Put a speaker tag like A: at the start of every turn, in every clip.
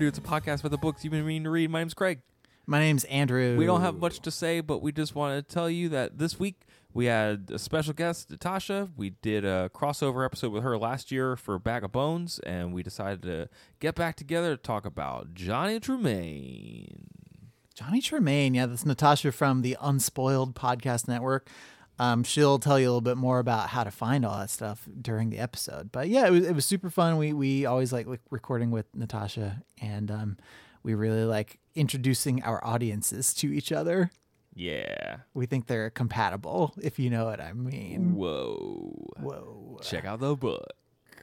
A: Overdue. It's a podcast about the books you've been meaning to read. My name's Craig.
B: My name's Andrew.
A: We don't have much to say, but we just want to tell you that this week we had a special guest, Natasha. We did a crossover episode with her last year for Bag of Bones, and we decided to get back together to talk about Johnny Tremain.
B: Johnny Tremain. Yeah, that's Natasha from the Unspoiled Podcast Network. Um, she'll tell you a little bit more about how to find all that stuff during the episode. But yeah, it was, it was super fun. We we always like, like recording with Natasha, and um, we really like introducing our audiences to each other.
A: Yeah.
B: We think they're compatible, if you know what I mean.
A: Whoa.
B: Whoa.
A: Check out the book.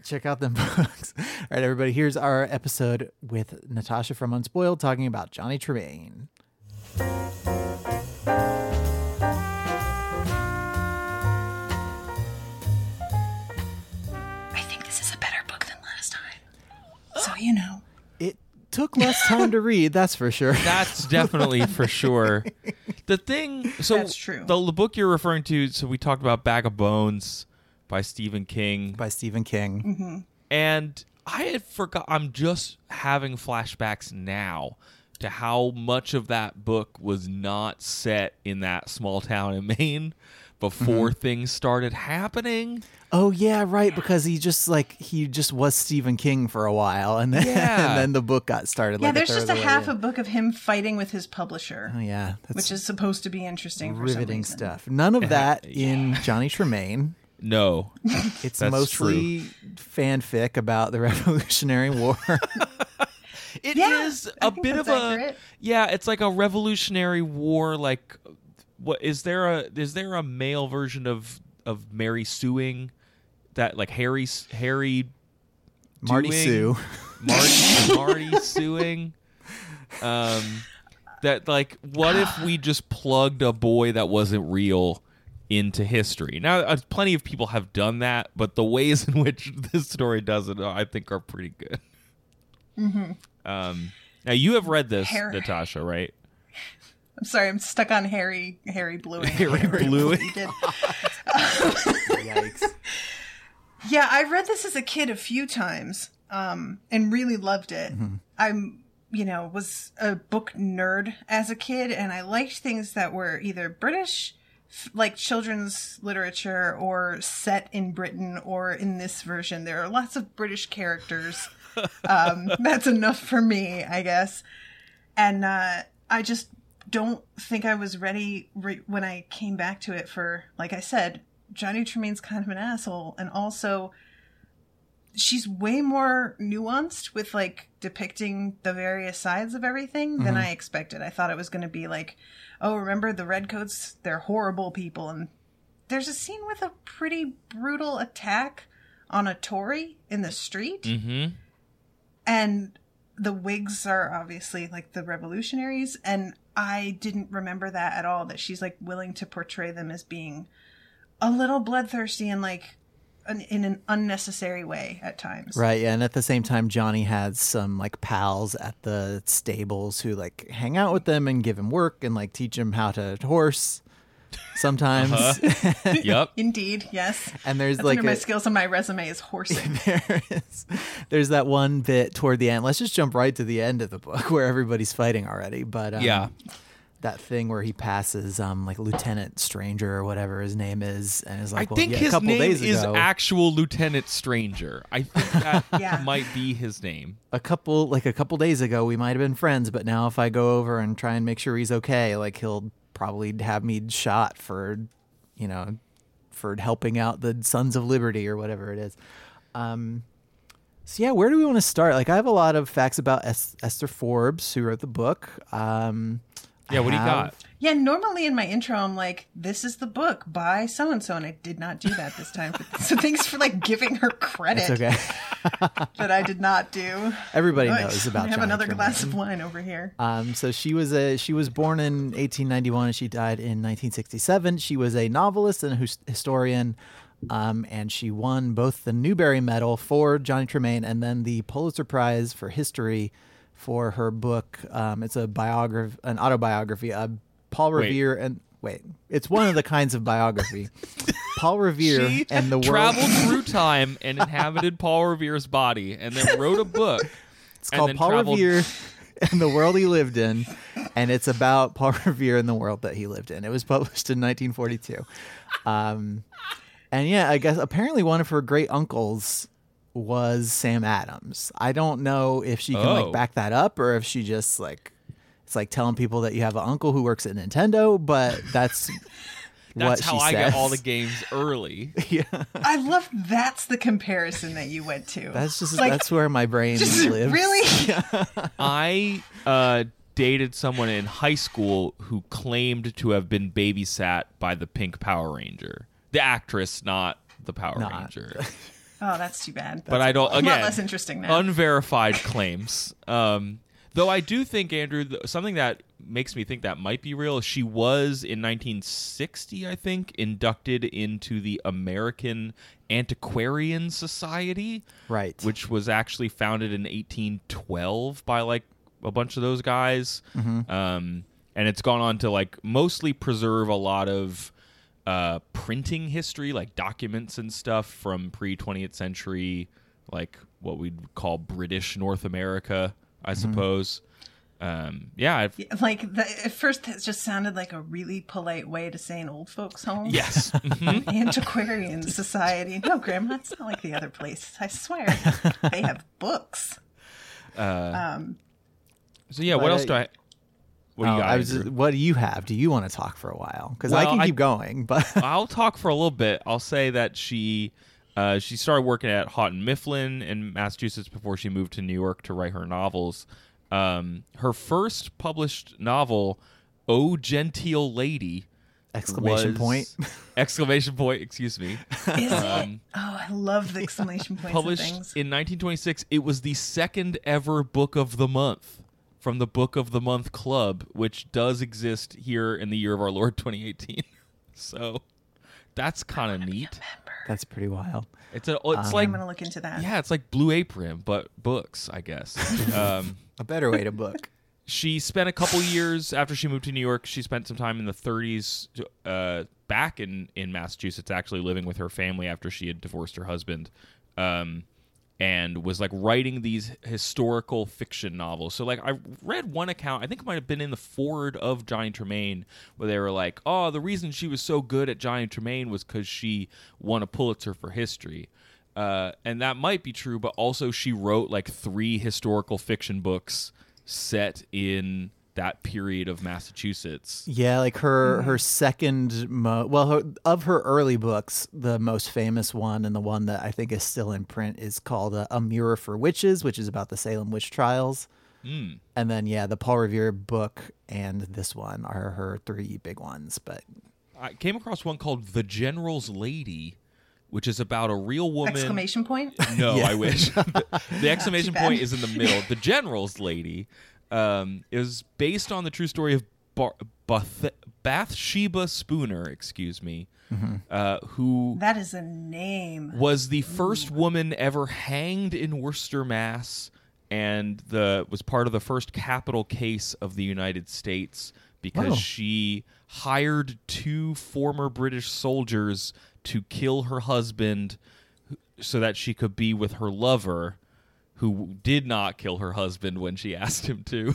B: Check out the books. All right, everybody, here's our episode with Natasha from Unspoiled talking about Johnny
C: Tremain. So you know.
B: It took less time to read, that's for sure.
A: That's definitely for sure. The thing, so
C: That's true.
A: The, the book you're referring to, so we talked about Bag of Bones by Stephen King.
B: By Stephen King. Mm-hmm.
A: And I had forgot. I'm just having flashbacks now to how much of that book was not set in that small town in Maine before mm-hmm. things started happening.
B: Oh yeah, right. Because he just like he just was Stephen King for a while, and then
A: Yeah.
B: and then the book got started.
C: Yeah,
B: like
C: there's
B: a
C: just a
B: of the way
C: half
B: in.
C: a book of him fighting with his publisher,
B: Oh yeah, that's
C: which is supposed to be interesting for some
B: riveting stuff. None of that in Johnny Tremain.
A: No,
B: It's
A: That's
B: mostly fanfic about the Revolutionary War.
A: it is
C: Yeah, I
A: a
C: think
A: bit
C: that's
A: of a yeah. It's like a Revolutionary War. Like, what is there a is there a male version of of Mary suing that like Harry Harry
B: Marty
A: doing-
B: Sue.
A: Marty Marty suing. Um, that like, what if we just plugged a boy that wasn't real into history? Now, uh, plenty of people have done that, but the ways in which this story does it, I think, are pretty good. Um, now you have read this,
C: Har-
A: Natasha, right?
C: I'm sorry, I'm stuck on Harry Harry Bluing.
A: Harry Bluing.
C: He did.
B: Yikes.
C: Yeah, I read this as a kid a few times, um, and really loved it. I'm, you know, was a book nerd as a kid, and I liked things that were either British, like children's literature, or set in Britain, or in this version, there are lots of British characters. um, that's enough for me, I guess. And uh, I just don't think I was ready re- when I came back to it for, like I said, Johnny Tremain's kind of an asshole, and also she's way more nuanced with like depicting the various sides of everything than I expected. I thought it was going to be like, oh, remember the redcoats? They're horrible people, and there's a scene with a pretty brutal attack on a Tory in the street,
A: Mm-hmm.
C: and the Whigs are obviously like the revolutionaries, and I didn't remember that at all. That she's like willing to portray them as being a little bloodthirsty and like an, in an unnecessary way at times.
B: Right, yeah, and at the same time, Johnny has some like pals at the stables who like hang out with them and give him work and like teach him how to horse sometimes.
A: Yep.
C: Indeed, yes.
B: and there's
C: That's
B: like
C: under my skills on my resume is horsing.
B: there is, there's that one bit toward the end. Let's just jump right to the end of the book where everybody's fighting already. But um,
A: Yeah.
B: that thing where he passes um like Lieutenant Stranger or whatever his name is, and is like,
A: I
B: well,
A: think
B: yeah, a
A: his
B: couple
A: name
B: days
A: is
B: ago,
A: actual Lieutenant Stranger. I think that
C: Yeah.
A: might be his name.
B: a couple like a couple days ago we might have been friends, but now if I go over and try and make sure he's okay, like he'll probably have me shot for, you know, for helping out the Sons of Liberty or whatever it is. Um, so yeah, where do we want to start? Like, I have a lot of facts about es- Esther Forbes, who wrote the book. Um,
A: Yeah, what do you got?
C: Yeah, normally in my intro, I'm like, "This is the book by so and so," and I did not do that this time. so thanks for like giving her credit
B: It's okay.
C: that I did not do.
B: Everybody
C: Nice.
B: knows about
C: I have
B: Johnny
C: another
B: Tremain.
C: glass of wine over here.
B: Um, so she was a she was born in 1891 and she died in 1967. She was a novelist and a historian, um, and she won both the Newbery Medal for Johnny Tremain and then the Pulitzer Prize for history for her book. Um, it's a biography, an autobiography. Uh, Paul
A: Wait.
B: Revere and wait, it's one of the kinds of biography. Paul Revere
A: She
B: and the world.
A: traveled through time and inhabited Paul Revere's body, and then wrote a book.
B: It's called Paul
A: traveled-
B: Revere and the world he lived in, and it's about Paul Revere and the world that he lived in. It was published in 1942. Um, and yeah, I guess apparently one of her great uncles was Sam Adams. I don't know if she can
A: Oh.
B: like back that up or if she just like it's like telling people that you have an uncle who works at Nintendo, but that's
A: That's
B: what
A: how
B: she
A: I
B: says.
A: got all the games early.
B: yeah,
C: I love that's the comparison that you went to.
B: that's just
C: Like,
B: that's where my brain
C: just
B: lives.
C: really.
A: I uh, dated someone in high school who claimed to have been babysat by the Pink Power Ranger, the actress, not the Power
B: Not.
A: Ranger.
C: Oh, that's too bad.
A: but I don't.
C: a
A: Again,
C: lot less interesting now.
A: unverified claims. Um, though I do think Andrew, th- something that makes me think that might be real. She was in 1960, I think, inducted into the American Antiquarian Society,
B: Right.
A: which was actually founded in 1812 by like a bunch of those guys. Um, and it's gone on to like mostly preserve a lot of uh, printing history, like documents and stuff from pre 20th century, like what we'd call British North America, I suppose. Um, yeah, I've,
C: like the, at first, it just sounded like a really polite way to say an old folks' home.
A: yes. Mhm.
C: Antiquarian Society. No, Grandma, it's not like the other places. I swear, they have books. um,
A: So yeah, what
B: But,
A: else
B: uh,
A: do I? What do you
B: Oh,
A: got?
B: I was just, what do you have? Do you want to talk for a while? Because I
A: Well,
B: can
A: I-
B: keep going, but
A: I'll talk for a little bit. I'll say that she uh, she started working at Houghton Mifflin in Massachusetts before she moved to New York to write her novels. Um, her first published novel, "Oh Genteel Lady,"
B: exclamation
A: was-
B: point.
A: exclamation point. Excuse me.
C: is
A: Um,
C: it? Oh, I love the exclamation points and
A: published
C: things.
A: in 1926. It was the second ever book of the month from the Book of the Month Club, which does exist here in the year of our Lord 2018. so that's kind of neat.
B: That's pretty wild.
A: It's a. It's like I'm
C: gonna look into that.
A: yeah, it's like Blue Apron, but books, I guess. um,
B: A better way to book.
A: she spent a couple years after she moved to New York. She spent some time in the 30s uh, back in in Massachusetts, actually living with her family after she had divorced her husband, um, and was like writing these historical fiction novels. So like I read one account, I think it might have been in the forward of Johnny Tremain, where they were like, "Oh, the reason she was so good at Johnny Tremain was because she won a Pulitzer for history." Uh, and that might be true, but also she wrote like three historical fiction books set in that period of Massachusetts.
B: Yeah, like her her second mo- well her, of her early books, the most famous one and the one that I think is still in print is called uh, A Mirror for Witches, which is about the Salem witch trials.
A: Mm.
B: And then yeah, the Paul Revere book and this one are her three big ones, but
A: I came across one called The General's Lady, which is about a real woman.
C: Exclamation point.
A: No,
B: Yeah.
A: I wish. the, the exclamation point is in the middle. The General's Lady um, is based on the true story of Bar- Bath- Bathsheba Spooner, excuse me, uh, who
C: That is a name.
A: was the first woman ever hanged in Worcester, Mass, and the was part of the first capital case of the United States because
B: Wow.
A: she hired two former British soldiers to kill her husband so that she could be with her lover who did not kill her husband when she asked him to.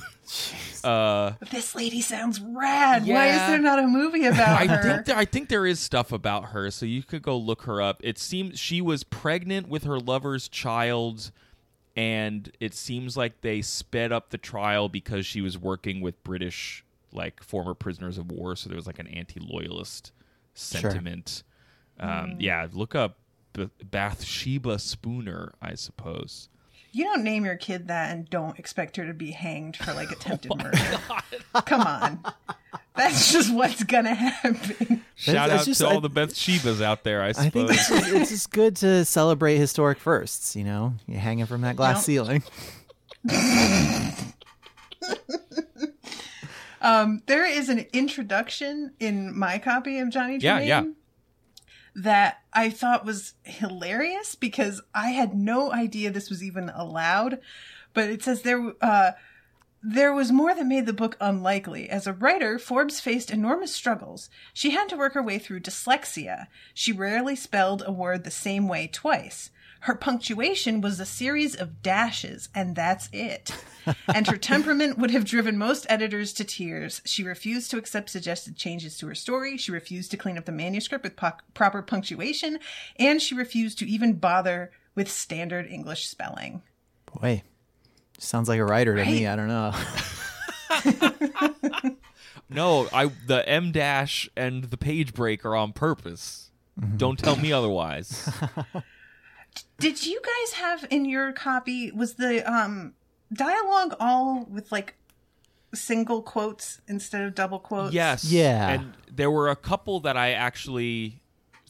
A: uh
C: This lady sounds rad. Why is there not a movie about
A: I
C: her?
A: think there, I think there is stuff about her, so you could go look her up. It seems she was pregnant with her lover's child, and it seems like they sped up the trial because she was working with British like former prisoners of war, so there was like an anti-loyalist sentiment. Um, yeah, look up B- Bathsheba Spooner, I suppose.
C: You don't name your kid that and don't expect her to be hanged for like attempted murder. Come on. That's just what's gonna happen.
A: Shout out
B: just-
A: to
B: I-
A: all the Bathshebas out there, I
B: I
A: suppose.
B: think it's just, it's just good to celebrate historic firsts. You know, you're hanging from that glass
C: Yep.
B: ceiling.
C: Um, there is an introduction in my copy of Johnny
A: Yeah, yeah.
C: That I thought was hilarious because I had no idea this was even allowed. But it says there uh, there was more that made the book unlikely. As a writer, Forbes faced enormous struggles. She had to work her way through dyslexia. She rarely spelled a word the same way twice. Her punctuation was a series of dashes, and that's it. and her temperament would have driven most editors to tears. She refused to accept suggested changes to her story. She refused to clean up the manuscript with po- proper punctuation, and she refused to even bother with standard English spelling.
B: Boy, sounds like a writer to me. I don't know.
A: no, I the M dash and the page break are on purpose.
B: Mm-hmm.
A: Don't tell me otherwise.
C: Did you guys have in your copy was the um dialogue all with like single quotes instead of double quotes?
A: Yes.
B: Yeah.
A: And there were a couple that I actually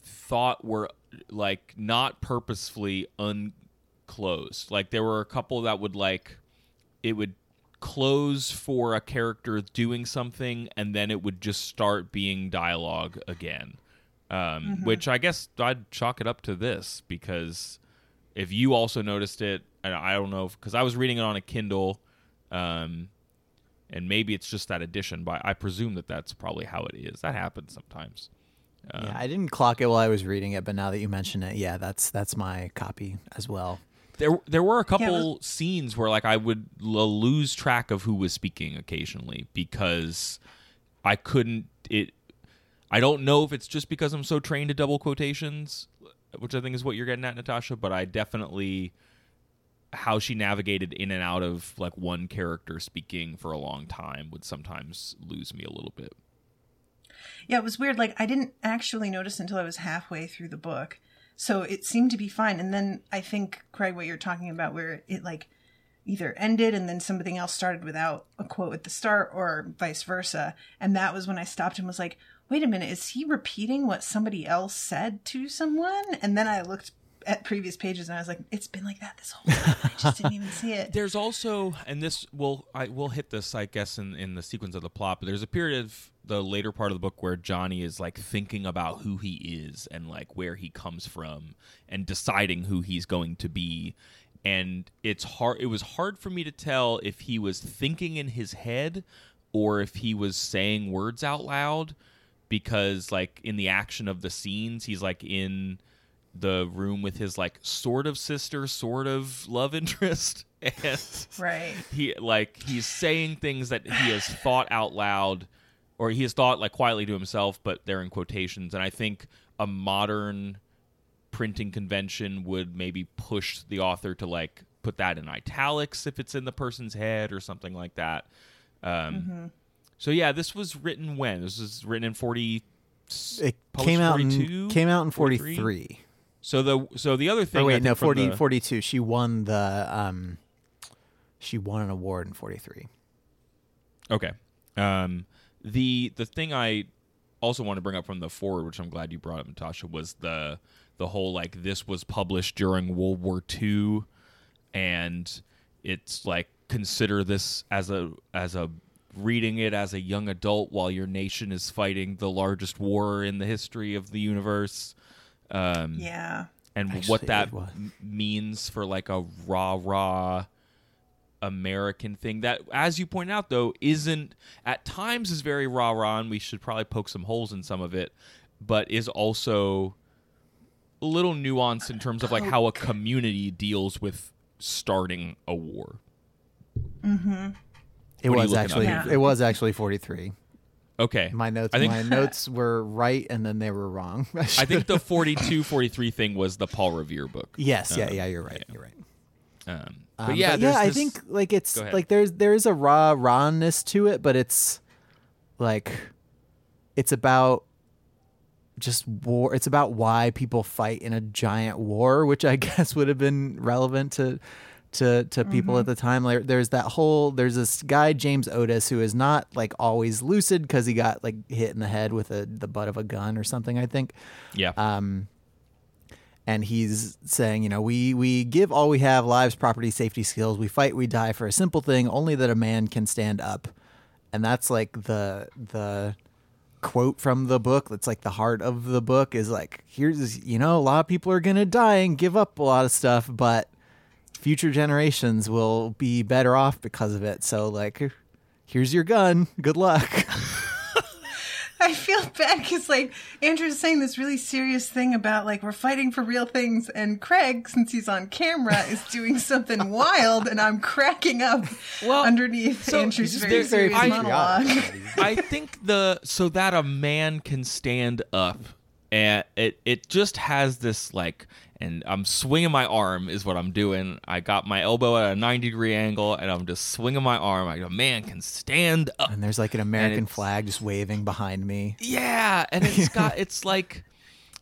A: thought were like not purposefully unclosed. Like there were a couple that would like it would close for a character doing something and then it would just start being dialogue again. Um, which I guess I'd chalk it up to this because if you also noticed it, and I don't know because I was reading it on a Kindle, um, and maybe it's just that edition, but I presume that that's probably how it is. That happens sometimes.
B: yeah, I didn't clock it while I was reading it, but now that you mention it, yeah, that's that's my copy as well.
A: There, there were a couple
C: Yeah, it
A: scenes where like I would l- lose track of who was speaking occasionally because I couldn't. It. I don't know if it's just because I'm so trained to double quotations, which I think is what you're getting at, Natasha. But I definitely how she navigated in and out of like one character speaking for a long time would sometimes lose me a little bit.
C: Yeah, it was weird. Like I didn't actually notice until I was halfway through the book. So it seemed to be fine. And then I think Craig what you're talking about where it like either ended and then something else started without a quote at the start or vice versa. And that was when I stopped and was like, wait a minute, is he repeating what somebody else said to someone? And then I looked at previous pages and I was like, it's been like that this whole time. I just didn't even see it.
A: There's also, and this will I will hit this, I guess, in in the sequence of the plot. But there's a period of the later part of the book where Johnny is like thinking about who he is and like where he comes from and deciding who he's going to be. And it's hard. It was hard for me to tell if he was thinking in his head or if he was saying words out loud because like in the action of the scenes he's like in the room with his like sort of sister sort of love interest. And
C: Right.
A: he like he's saying things that he has thought out loud or he has thought like quietly to himself but they're in quotations. And i think a modern printing convention would maybe push the author to like put that in italics if it's in the person's head or something like that. Um, so yeah this was written when this was written in 40
B: It came out
A: 42?
B: in came out in
A: 43?
B: 43.
A: so the so the other thing I
B: wait,
A: think
B: no,
A: from
B: 40,
A: the-
B: 42. She won the um she won an award in 43.
A: Okay. Um, the the thing I also want to bring up from the forward, which I'm glad you brought up, Natasha, was the the whole like this was published during World War II, and it's like consider this as a as a reading it as a young adult while your nation is fighting the largest war in the history of the universe. Um,
C: Yeah.
A: and
B: Actually,
A: what that m- means for like a rah rah American thing that, as you point out, though, isn't at times is very rah rah, and we should probably poke some holes in some of it, but is also a little nuanced in terms of like how a community deals with starting a war.
B: It
A: What
B: was actually
C: up?
B: it was actually 43.
A: Okay,
B: My notes
A: I think
B: my notes were right and then they were wrong.
A: I think the 42 43 thing was the Paul Revere book.
B: Yes, yeah,
A: Um,
B: yeah, you're right. You're right.
A: Um,
B: Um,
A: but yeah,
B: yeah, I
A: this-
B: think like it's like there's there is a raw rawness to it, but it's like it's about just war. It's about why people fight in a giant war, which I guess would have been relevant to to to people at the time. Like, there's that whole there's this guy James Otis who is not like always lucid because he got like hit in the head with a the butt of a gun or something. I think.
A: Yeah.
B: Um, and he's saying, you know, we we give all we have, lives, property, safety, skills. We fight, we die for a simple thing, only that a man can stand up. And that's like the the quote from the book. That's like the heart of the book is like, here's you know, a lot of people are gonna die and give up a lot of stuff, but future generations will be better off because of it. So like, here's your gun. Good luck.
C: I feel bad because like Andrew's saying this really serious thing about like we're fighting for real things, and Craig, since he's on camera, is doing something wild, and I'm cracking up
A: Well,
C: underneath
A: so
C: Andrew's
A: there-
C: very serious
A: I-
C: monologue.
A: I think the so that a man can stand up and it it just has this like and I'm swinging my arm is what I'm doing. I got my elbow at a 90 degree angle and I'm just swinging my arm. Like a man can stand up.
B: and there's like an American flag just waving behind me.
A: Yeah, and it's got it's like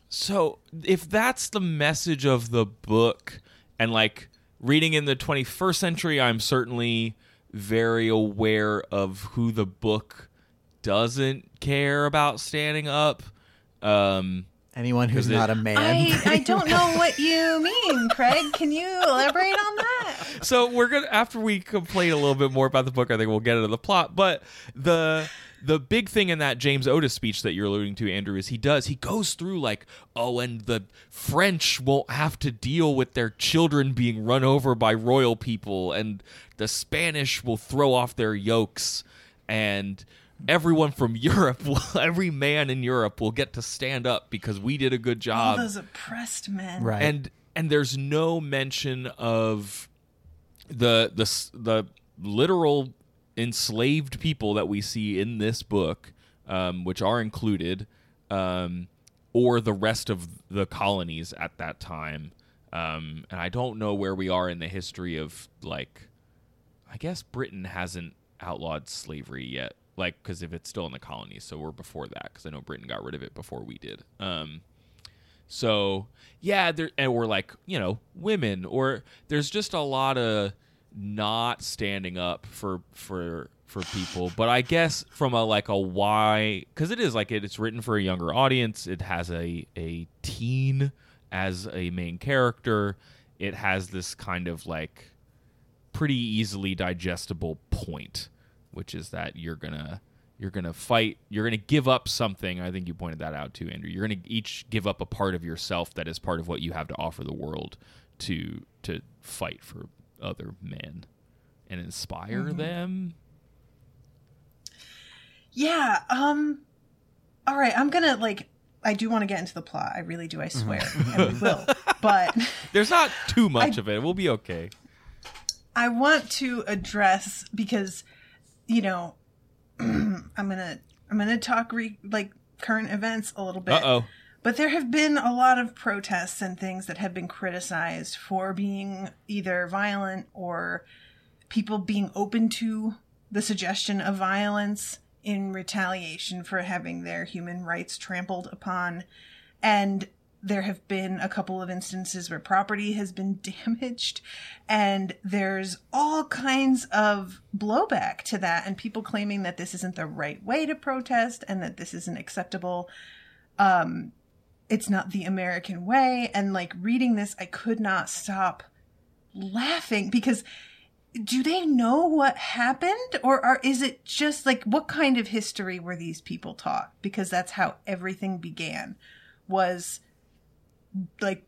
A: so if that's the message of the book and like reading in the 21st century I'm certainly very aware of who the book doesn't care about standing up. Um
B: Anyone who's
A: it-
B: not a man.
C: I, I don't know what you mean, Craig. Can you elaborate on that?
A: so we're gonna after we complain a little bit more about the book, I think we'll get into the plot. But the the big thing in that James Otis speech that you're alluding to, Andrew, is he does he goes through like, oh, and the French won't have to deal with their children being run over by royal people, and the Spanish will throw off their yokes, and everyone from Europe, will, every man in Europe will get to stand up because we did a good job.
C: All
A: job
C: those oppressed men.
B: right.
A: and and there's no mention of the the the literal enslaved people that we see in this book, um, which are included, um, or the rest of the colonies at that time. Um, and I don't know where we are in the history of like, I guess Britain hasn't outlawed slavery yet, like because if it's still in the colonies, so we're before that. Because I know Britain got rid of it before we did. Um, so yeah, there and we're like you know women or there's just a lot of not standing up for for for people. But I guess from a like a why because it is like it, it's written for a younger audience. It has a a teen as a main character. It has this kind of like pretty easily digestible point, which is that you're gonna you're gonna fight, you're gonna give up something. I think you pointed that out too, Andrew. You're gonna each give up a part of yourself that is part of what you have to offer the world to to fight for other men and inspire them.
C: Yeah. Um. All right. I'm gonna like. I do want to get into the plot. I really do. I swear, and we will. But
A: There's not too much of it. We'll be okay.
C: I want to address because, you know, I'm gonna I'm gonna talk re- like current events a little bit.
A: Oh.
C: But there have been a lot of protests and things that have been criticized for being either violent or people being open to the suggestion of violence in retaliation for having their human rights trampled upon. And there have been a couple of instances where property has been damaged and there's all kinds of blowback to that and people claiming that this isn't the right way to protest and that this isn't acceptable. Um it's not the american way and like reading this i could not stop laughing because do they know what happened or are, is it just like what kind of history were these people taught? Because that's how everything began was like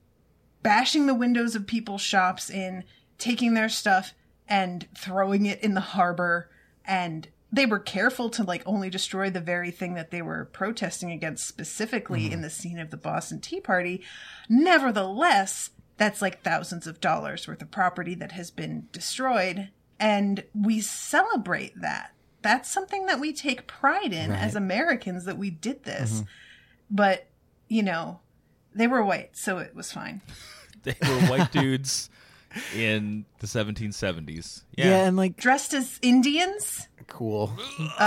C: bashing the windows of people's shops in taking their stuff and throwing it in the harbor. And they were careful to like only destroy the very thing that they were protesting against specifically mm-hmm. in the scene of the Boston Tea Party. Nevertheless that's like thousands of dollars worth of property that has been destroyed. And we celebrate that. That's something that we take pride in
B: Right.
C: as Americans that we did this. Mm-hmm. But you know they were white so it was fine
A: They were white dudes in the 1770s.
B: yeah.
A: Yeah.
B: and like
C: dressed as Indians
B: cool,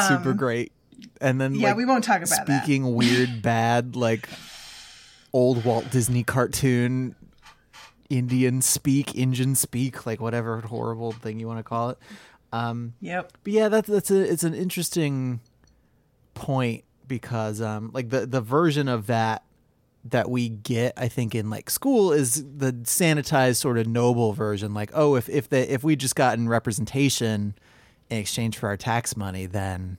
B: super great. And then
C: Um, yeah
B: like,
C: we won't talk about that
B: speaking weird, bad like old Walt Disney cartoon Indian speak, Indian speak, like whatever horrible thing you want to call it. Um,
C: Yep.
B: but yeah, that's that's a it's an interesting point because um like the the version of that that we get I think in like school is the sanitized sort of noble version. Like oh if if the if we just gotten representation in exchange for our tax money then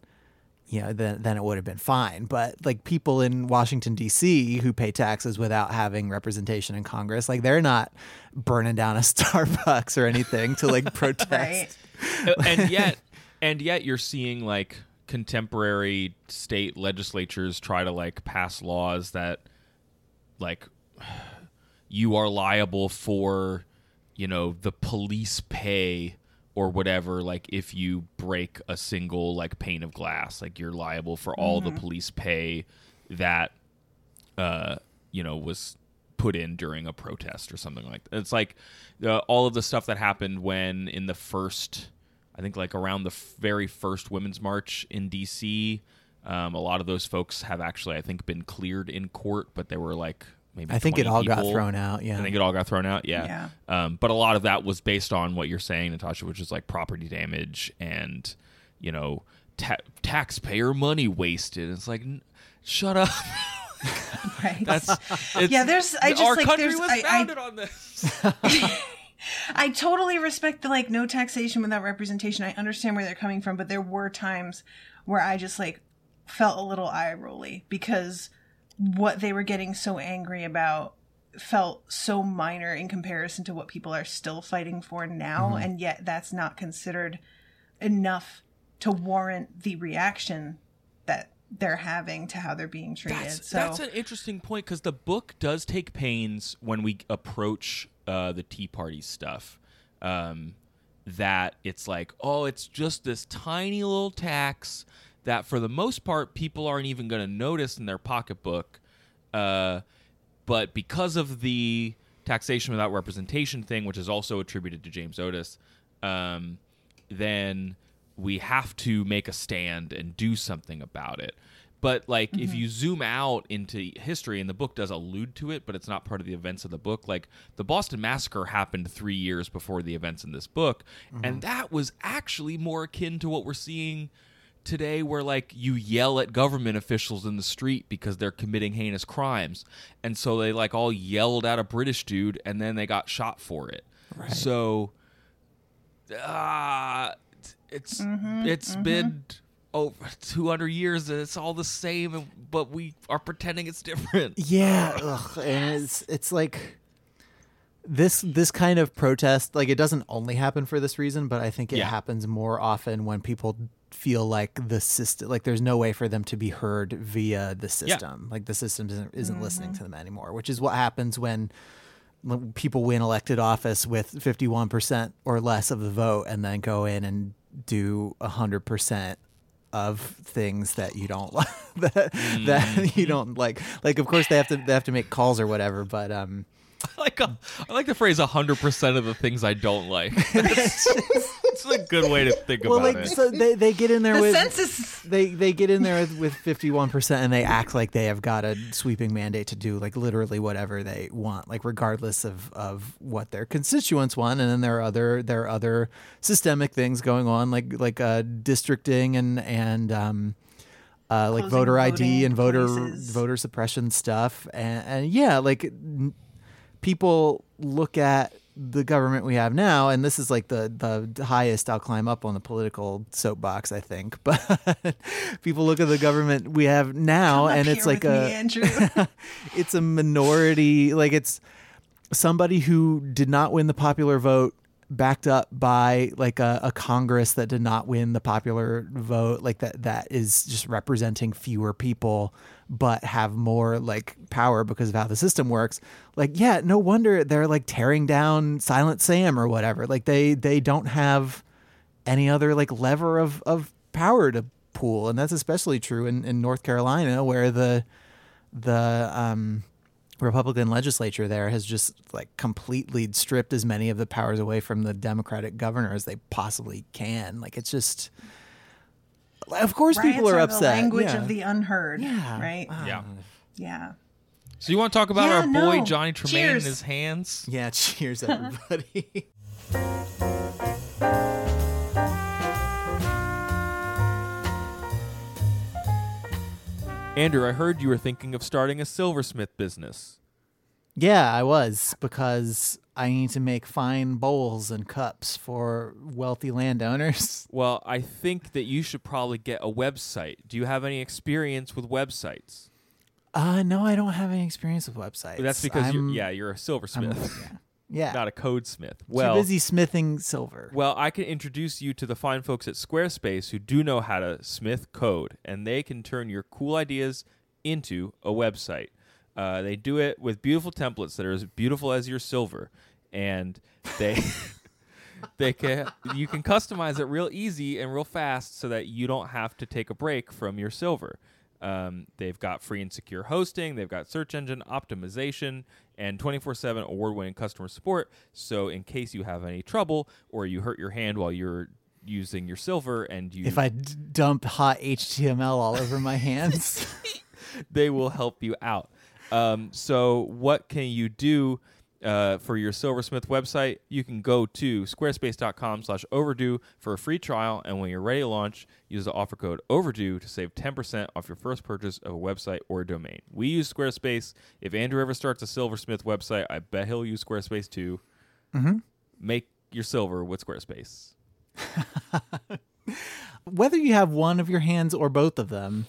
B: you know then then it would have been fine. But like people in Washington DC who pay taxes without having representation in Congress like they're not burning down a Starbucks or anything to like protest.
C: Right.
A: Oh, and yet and yet you're seeing like contemporary state legislatures try to like pass laws that like you are liable for you know the police pay or whatever like if you break a single like pane of glass like you're liable for all the police pay that uh you know was put in during a protest or something like that. It's like uh, all of the stuff that happened when in the first, I think like around the f- very first Women's March in D.C. Um, a lot of those folks have actually, I think, been cleared in court, but they were like maybe.
B: I think it
A: 20
B: all got thrown out yeah
A: I think it all got thrown out. Yeah. Um, but a lot of that was based on what you're saying, Natasha, which is like property damage and you know ta- taxpayer money wasted. It's like, n- shut up.
C: Right.
A: That's it's,
C: Yeah, there's- I just,
A: our
C: like,
A: country
C: there's-
A: was
C: I- I-
A: founded on this.
C: I totally respect the like no taxation without representation. I understand where they're coming from, but there were times where I just like felt a little eye rolly because what they were getting so angry about felt so minor in comparison to what people are still fighting for now, and yet that's not considered enough to warrant the reaction that they're having to how they're being treated.
A: That's,
C: so
A: that's an interesting point because the book does take pains when we approach uh, the Tea Party stuff. Um, that it's like, oh, it's just this tiny little tax that, for the most part, people aren't even going to notice in their pocketbook. Uh, but because of the taxation without representation thing, which is also attributed to James Otis, um, then we have to make a stand and do something about it. But like if you zoom out into history and the book does allude to it, but it's not part of the events of the book, like the Boston Massacre happened 3 years before the events in this book, and that was actually more akin to what we're seeing today where like you yell at government officials in the street because they're committing heinous crimes. And so they like all yelled at a British dude and then they got shot for it. So uh, it's it's been over 200 years and it's all the same but we are pretending it's different
B: Yeah, ugh, and it's it's like this this kind of protest like it doesn't only happen for this reason, but I think it
A: Yeah.
B: happens more often when people feel like the system like there's no way for them to be heard via the system. yeah. Like the system isn't, isn't listening to them anymore, which is what happens when when people win elected office with 51% or less of the vote and then go in and do 100% of things that you don't like that, that you don't like like of course they have to they have to make calls or whatever but um
A: I like a, I like the phrase 100% of the things I don't like it's, it's a good way to think
B: well
A: about
B: like
A: it.
B: so they, they get in there
C: the
B: with
C: census.
B: they they get in there with, with 51% and they act like they have got a sweeping mandate to do like literally whatever they want like regardless of of what their constituents want. And then there are other there are other systemic things going on like like uh districting and and um uh, like
C: Closing
B: voter ID and voter
C: places.
B: voter suppression stuff, and, and yeah, like n- people look at the government we have now, and this is like the the highest I'll climb up on the political soapbox, I think. But people look at the government we have now, and it's like a
C: me,
B: it's a minority like it's somebody who did not win the popular vote backed up by like a, a congress that did not win the popular vote like that that is just representing fewer people but have more like power because of how the system works. Like yeah no wonder they're like tearing down silent sam or whatever. Like they they don't have any other like lever of of power to pool and that's especially true in in north carolina where the the um Republican legislature there has just like completely stripped as many of the powers away from the Democratic governor as they possibly can. Like it's just, of course, people
C: Riots
B: are
C: the
B: upset.
C: language
B: yeah.
C: of the unheard.
B: Yeah.
C: Right.
A: yeah
C: Yeah.
A: So you want to talk about
C: Yeah,
A: our boy
C: no.
A: Johnny Tremain
C: Cheers.
A: and his hands?
B: Yeah, cheers, everybody.
A: Andrew, I heard you were thinking of starting a silversmith business.
B: yeah, I was because I need to make fine bowls and cups for wealthy landowners.
A: Well, I think that you should probably get a website. Do you have any experience with websites?
B: Uh, no, I don't have any experience with websites.
A: That's because
B: I'm,
A: you're yeah, you're a
B: I'm,
A: silversmith,
B: yeah, yeah.
A: not a codesmith. Well, too
B: busy smithing silver.
A: Well, I can introduce you to the fine folks at Squarespace who do know how to smith code, and they can turn your cool ideas into a website. Uh, they do it with beautiful templates that are as beautiful as your silver, and they they can you can customize it real easy and real fast so that you don't have to take a break from your silver. Um, they've got free and secure hosting, they've got search engine optimization, and 24 7 award winning customer support. So, in case you have any trouble or you hurt your hand while you're using your silver and you
B: if I d- dump hot HTML all over my hands,
A: they will help you out. Um, so, what can you do uh, for your Silversmith website? You can go to squarespace.com/slash overdue for a free trial, and when you're ready to launch, use the offer code overdue to save 10% off your first purchase of a website or a domain. We use Squarespace. If Andrew ever starts a Silversmith website, I bet he'll use Squarespace too.
B: Mhm.
A: Make your silver with Squarespace.
B: whether you have one of your hands or both of them,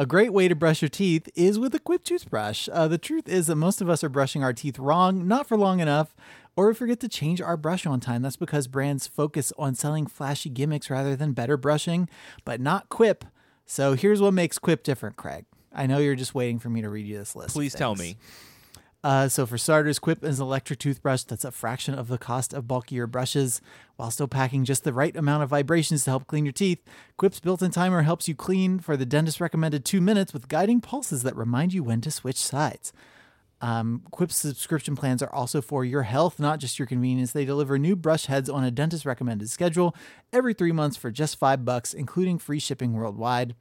B: a great way to brush your teeth is with a Quip toothbrush. Uh, the truth is that most of us are brushing our teeth wrong, not for long enough, or we forget to change our brush on time. That's because brands focus on selling flashy gimmicks rather than better brushing, but not Quip. So here's what makes Quip different, Craig. I know you're just waiting for me to read you this list.
A: Please tell me.
B: Uh, so for starters, Quip is an electric toothbrush that's a fraction of the cost of bulkier brushes, while still packing just the right amount of vibrations to help clean your teeth. Quip's built-in timer helps you clean for the dentist recommended two minutes with guiding pulses that remind you when to switch sides. Um, Quip's subscription plans are also for your health, not just your convenience. They deliver new brush heads on a dentist recommended schedule every three months for just five bucks, including free shipping worldwide.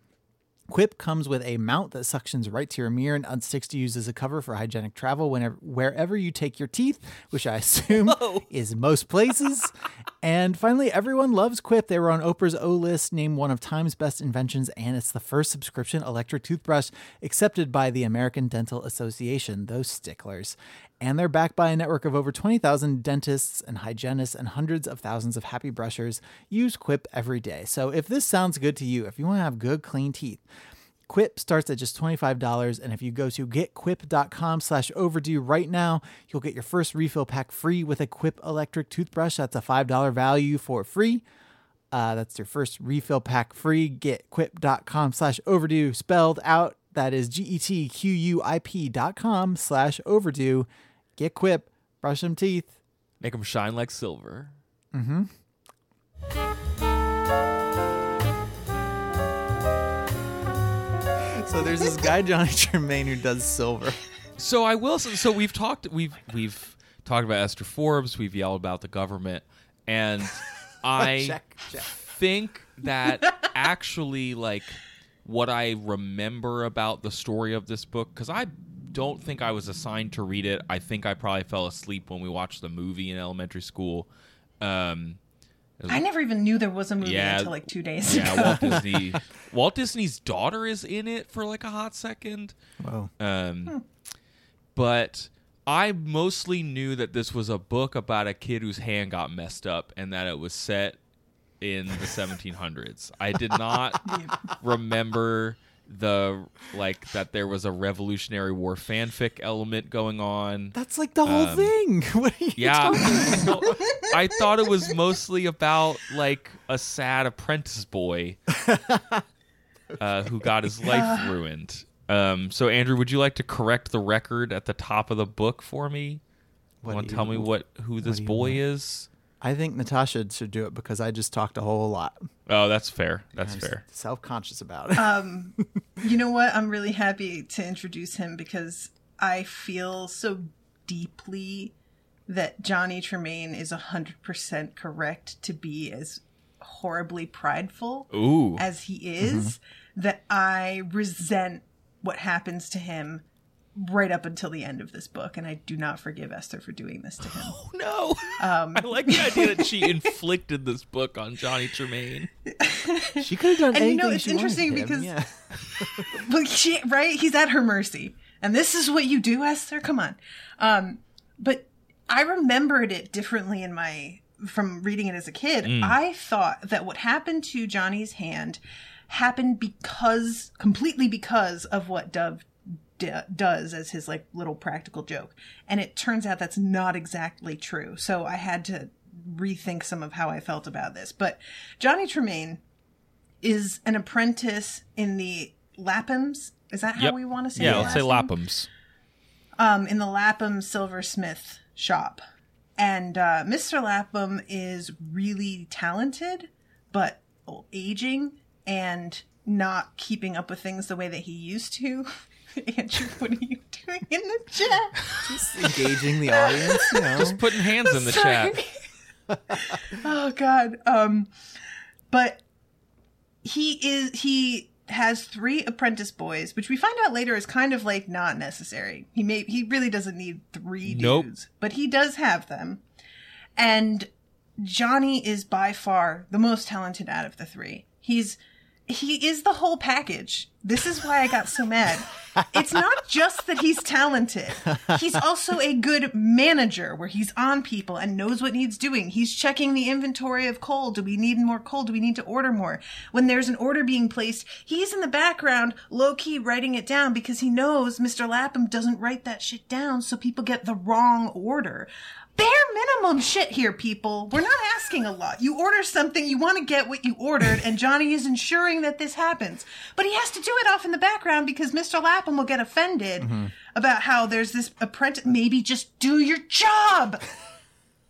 B: Quip comes with a mount that suctions right to your mirror and unsticks to use as a cover for hygienic travel whenever wherever you take your teeth, which I assume is most places. and finally, everyone loves Quip. They were on Oprah's O list, named one of Time's best inventions, and it's the first subscription electric toothbrush accepted by the American Dental Association, those sticklers. And they're backed by a network of over 20,000 dentists and hygienists and hundreds of thousands of happy brushers use Quip every day. So if this sounds good to you, if you want to have good, clean teeth, Quip starts at just $25, and if you go to getquip.com slash overdue right now, you'll get your first refill pack free with a Quip electric toothbrush. That's a $5 value for free. Uh, that's your first refill pack free. Getquip.com slash overdue spelled out. That is G-E-T-Q-U-I-P dot com slash overdue. Get Quip. Brush them teeth.
A: Make them shine like silver. Mm-hmm.
B: So there's this guy, Johnny Tremain, who does silver.
A: So I will. So we've talked. We've we've talked about Esther Forbes. We've yelled about the government, and I
B: Check, check.
A: think that actually, like, what I remember about the story of this book, because I don't think I was assigned to read it. I think I probably fell asleep when we watched the movie in elementary school. Um,
C: I never even knew there was a movie
A: Yeah.
C: until like two days
A: yeah,
C: ago.
A: Walt Disney. Walt Disney's daughter is in it for like a hot second.
B: Whoa.
A: Um, But I mostly knew that this was a book about a kid whose hand got messed up and that it was set in the 1700s. I did not remember the like that there was a Revolutionary War fanfic element going on.
B: That's like the whole
A: Um,
B: thing. What are you
A: Yeah, I thought it was mostly about like a sad apprentice boy uh, who got his life ruined. Um, so, Andrew, would you like to correct the record at the top of the book for me?
B: What
A: Want to tell me what who this boy
B: want?
A: is?
B: I think Natasha should do it because I just talked a whole lot.
A: Oh, that's fair. That's fair.
B: Self conscious about it.
C: Um, you know what? I'm really happy to introduce him because I feel so deeply that Johnny Tremain is 100% correct to be as horribly prideful
A: Ooh,
C: as he is that I resent what happens to him right up until the end of this book, and I do not forgive Esther for doing this to him.
A: Oh, no.
C: Um,
A: I like the idea that she inflicted this book on Johnny Tremain.
B: She could have done
C: And you know, it's interesting because-
B: yeah.
C: But she, right? He's at her mercy. And this is what you do, Esther? Come on. Um, but I remembered it differently in my, from reading it as a kid. I thought that what happened to Johnny's hand happened because, completely because of what Dove d- does as his like little practical joke. And it turns out that's not exactly true. So I had to rethink some of how I felt about this. But Johnny Tremain is an apprentice in the Laphams. Is that how
A: Yep.
C: we want to say
A: it?
C: Yeah,
A: let's say? Laphams.
C: Um, in the Lapham silversmith shop. And uh, Mr. Lapham is really talented, but aging and not keeping up with things the way that he used to. Andrew, what are you doing in the chat?
B: Just engaging the audience. You know.
A: Just putting hands in the
C: Sorry.
A: chat.
C: oh god um but he is he has three apprentice boys which we find out later is kind of like not necessary he may he really doesn't need three
A: Nope.
C: dudes but he does have them and johnny is by far the most talented out of the three he's he is the whole package. This is why I got so mad. It's not just that he's talented. He's also a good manager where he's on people and knows what needs doing. He's checking the inventory of coal. Do we need more coal? Do we need to order more? When there's an order being placed, he's in the background, low key writing it down because he knows Mr. Lapham doesn't write that shit down so people get the wrong order bare minimum shit here, people. We're not asking a lot. You order something, you want to get what you ordered, and Johnny is ensuring that this happens. But he has to do it off in the background because Mr. Lapham will get offended mm-hmm. about how there's this apprentice. Maybe just do your job.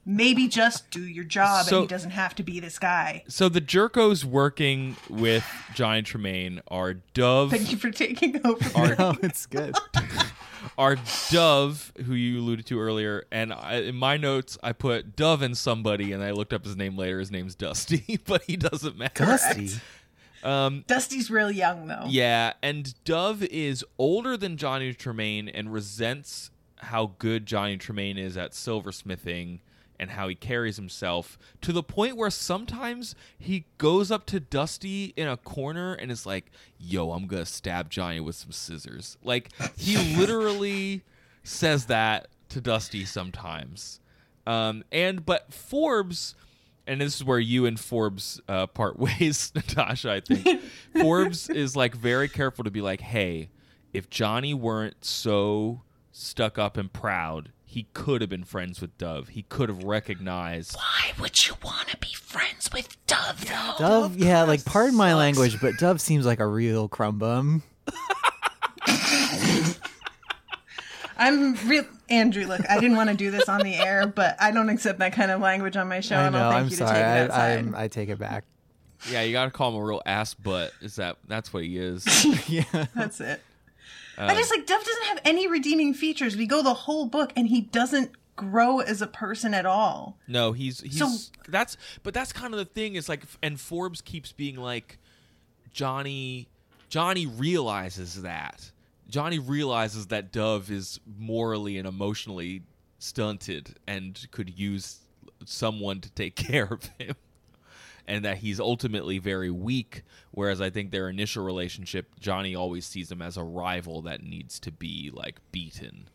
C: Maybe just do your job,
A: So-
C: and he doesn't have to be this guy.
A: So the Jerkos working with Johnny Tremain are Dove,
C: Thank you for taking over.
A: are
B: no, it's good.
A: are Dove, who you alluded to earlier, and I, in my notes I put Dove and somebody, and I looked up his name later. His name's Dusty, but he doesn't matter.
B: Dusty.
C: Um, Dusty's real young though.
A: Yeah, and Dove is older than Johnny Tremain and resents how good Johnny Tremain is at silversmithing and how he carries himself to the point where sometimes he goes up to Dusty in a corner and is like, "Yo, I'm going to stab Johnny with some scissors." Like he literally says that to Dusty sometimes. Um and but Forbes and this is where you and Forbes uh, part ways, Natasha. I think Forbes is like very careful to be like, hey, if Johnny weren't so stuck up and proud, he could have been friends with Dove. He could have recognized.
C: Why would you want to be friends with Dove though?
B: Dove, yeah, like pardon my language, but Dove seems like a real crumb bum.
C: I'm real Andrew. Look, I didn't want to do this on the air, but I don't accept that kind of language on my show,
B: I
C: and
B: know.
C: I'll thank
B: I'm
C: you
B: sorry.
C: to take
B: I,
C: that side.
B: I'm- I take it back.
A: Yeah, you gotta call him a real ass butt. Is that that's what he is?
B: yeah.
C: That's it. I just um, like Dove doesn't have any redeeming features. We go the whole book, and he doesn't grow as a person at all.
A: No, he's he's
C: So-
A: that's but that's kind of the thing is like and Forbes keeps being like Johnny Johnny realizes that. Johnny realizes that Dove is morally and emotionally stunted and could use someone to take care of him. And that he's ultimately very weak, whereas I think their initial relationship, Johnny always sees him as a rival that needs to be like beaten.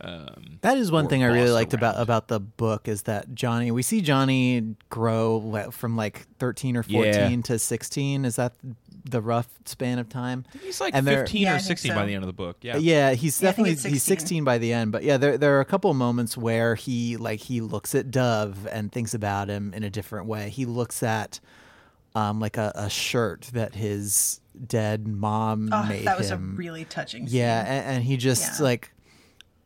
A: Um,
B: That is one thing I really liked about
A: around.
B: about the book is that Johnny. We see Johnny grow from like 13 or 14
A: Yeah.
B: to 16. Is that the rough span of time?
A: He's like
B: And
A: 15
C: Yeah,
A: or
C: think
A: 16 by the end of the book. Yeah.
B: Yeah, he's
C: Yeah,
B: definitely
C: it's
B: he's
C: 16.
B: 16 by the end. But yeah, there there are a couple of moments where he like he looks at Dove and thinks about him in a different way. He looks at um like a, a shirt that his dead mom
C: Oh,
B: made
C: that was a really touching.
B: yeah, and, and he just
C: Yeah.
B: like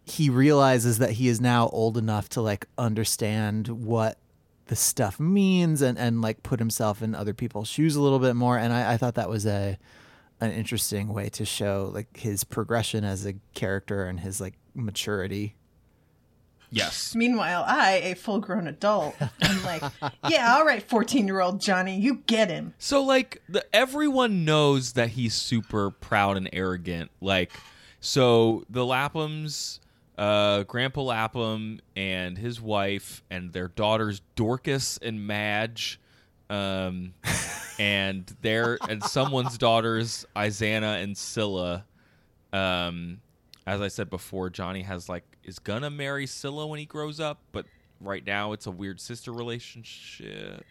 B: he realizes that he is now old enough to like understand what the stuff means and and like put himself in other people's shoes a little bit more. And I, I thought that was a an interesting way to show like his progression as a character and his like maturity.
A: Yes.
C: Meanwhile, I, a full-grown adult, I'm like, yeah, all right, 14-year-old Johnny, you get him.
A: So like the everyone knows that he's super proud and arrogant. Like So the Laphams, uh, Grandpa Lapham and his wife and their daughters Dorcas and Madge, um, and their and someone's daughters Isannah and Cilla. Um, as I said before, Johnny has like is gonna marry Cilla when he grows up, but right now it's a weird sister relationship.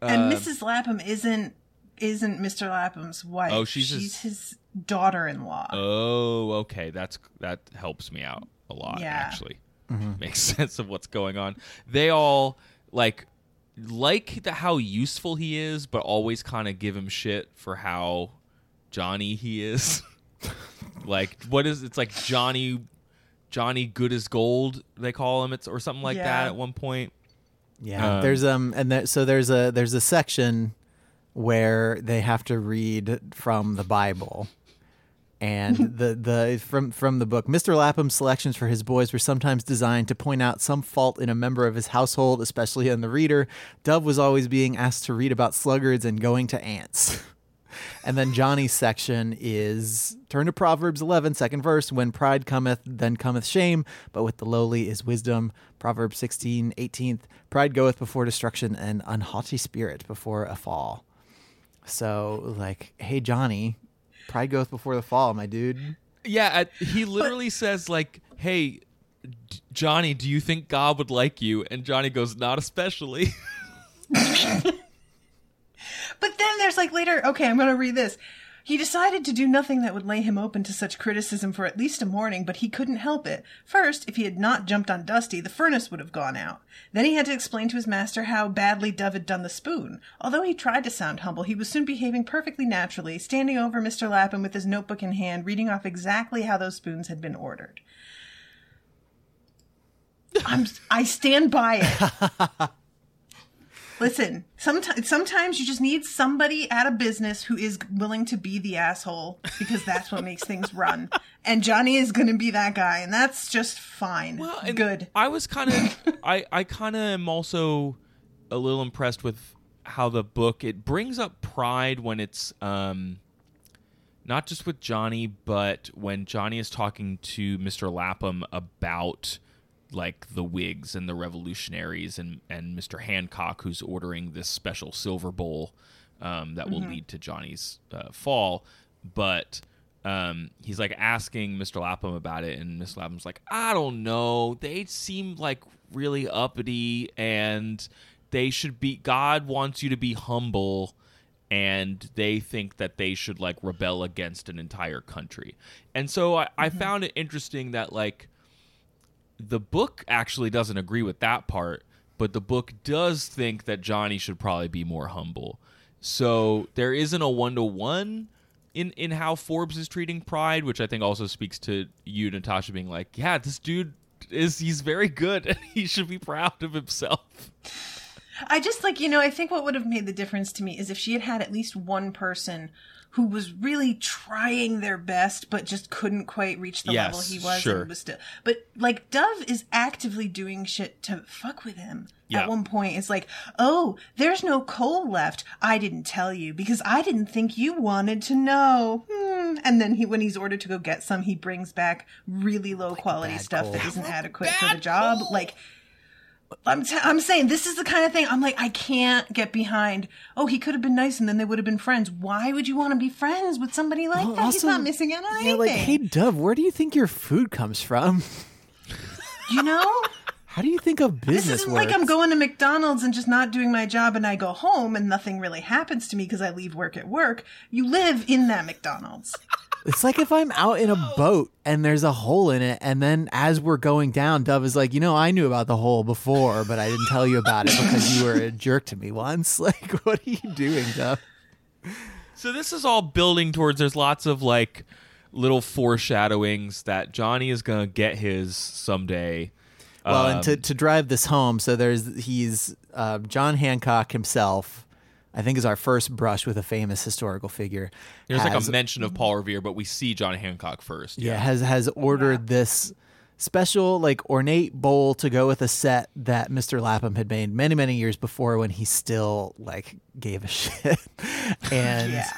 C: And
A: Uh,
C: Mrs. Lapham isn't isn't Mr. Lapham's wife.
A: Oh, she's his-
C: she's his daughter-in-law.
A: Oh, okay. That's that helps me out a lot.
C: Yeah.
A: Actually, makes sense of what's going on. They all like like the, how useful he is, but always kind of give him shit for how Johnny he is. like what is it's like Johnny Johnny good as gold they call him it's or something like that at one point.
B: Yeah,
A: Um,
B: there's um, and there, so there's a there's a section where they have to read from the Bible, and the the from from the book. Mr. Lapham's selections for his boys were sometimes designed to point out some fault in a member of his household, especially in the reader. Dove was always being asked to read about sluggards and going to ants. And then Johnny's section is turn to Proverbs 11, second verse. When pride cometh, then cometh shame, but with the lowly is wisdom. Proverbs 16, 18th. Pride goeth before destruction, and an haughty spirit before a fall. So, like, hey, Johnny, pride goeth before the fall, my dude.
A: Yeah, at, he literally says like, "Hey, D- Johnny, do you think God would like you?" And Johnny goes, "Not especially."
C: But then there's like later, okay, I'm going to read this. He decided to do nothing that would lay him open to such criticism for at least a morning, but he couldn't help it. First, if he had not jumped on Dusty, the furnace would have gone out. Then he had to explain to his master how badly Dove had done the spoon. Although he tried to sound humble, he was soon behaving perfectly naturally, standing over Mr. Lapham with his notebook in hand, reading off exactly how those spoons had been ordered. I'm, I stand by it. Listen, sometimes sometimes you just need somebody at a business who is willing to be the asshole because that's what makes things run. And Johnny is going to be that guy, and that's just fine.
A: Well,
C: Good.
A: I was kind of, I, I kind of am also a little impressed with how the book it brings up pride when it's um, not just with Johnny, but when Johnny is talking to Mr. Lapham about like the Whigs and the Revolutionaries and and Mr. Hancock, who's ordering this special silver bowl um, that will lead to Johnny's uh, fall, but. Um, he's like asking Mr. Lapham about it, and Mr. Lapham's like, I don't know. They seem like really uppity, and they should be. God wants you to be humble, and they think that they should like rebel against an entire country. And so I, I found it interesting that like the book actually doesn't agree with that part, but the book does think that Johnny should probably be more humble. So there isn't a one to one in in how Forbes is treating Pride, which I think also speaks to you, Natasha, being like, yeah, this dude is he's very good and he should be proud of himself.
C: I just like, you know, I think what would have made the difference to me is if she had had at least one person who was really trying their best but just couldn't quite reach the level he was
A: sure.
C: and was still but like Dove is actively doing shit to fuck with him.
A: Yeah.
C: At one point it's like, "Oh, there's no coal left. I didn't tell you because I didn't think you wanted to know." Hmm. And then he when he's ordered to go get some, he brings back really low quality stuff
B: coal.
C: that isn't adequate for the job. Like I'm, t- I'm saying this is the kind of thing I'm like I can't get behind. Oh, he could have been nice and then they would have been friends. Why would you want to be friends with somebody like
B: Well,
C: that? He's
B: also,
C: not missing out on
B: Yeah,
C: anything.
B: like, hey, Dove, where do you think your food comes from?
C: you know,
B: How do you think
C: of
B: business?
C: this isn't
B: works?
C: like I'm going to McDonald's and just not doing my job and I go home and nothing really happens to me because I leave work at work. You live in that McDonald's.
B: It's like if I'm out in a boat and there's a hole in it, and then as we're going down, Dove is like, you know, I knew about the hole before, but I didn't tell you about it because you were a jerk to me once. Like, what are you doing, Dove?
A: So this is all building towards there's lots of like little foreshadowings that Johnny is gonna get his someday.
B: Well,
A: Um,
B: and to, to drive this home, so there's he's uh, John Hancock himself. I think is our first brush with a famous historical figure.
A: There's like a mention of Paul Revere, but we see John Hancock first.
B: yeah, has has ordered this special like ornate bowl to go with a set that Mr. Lapham had made many many years before when he still like gave a shit. and
C: Yeah.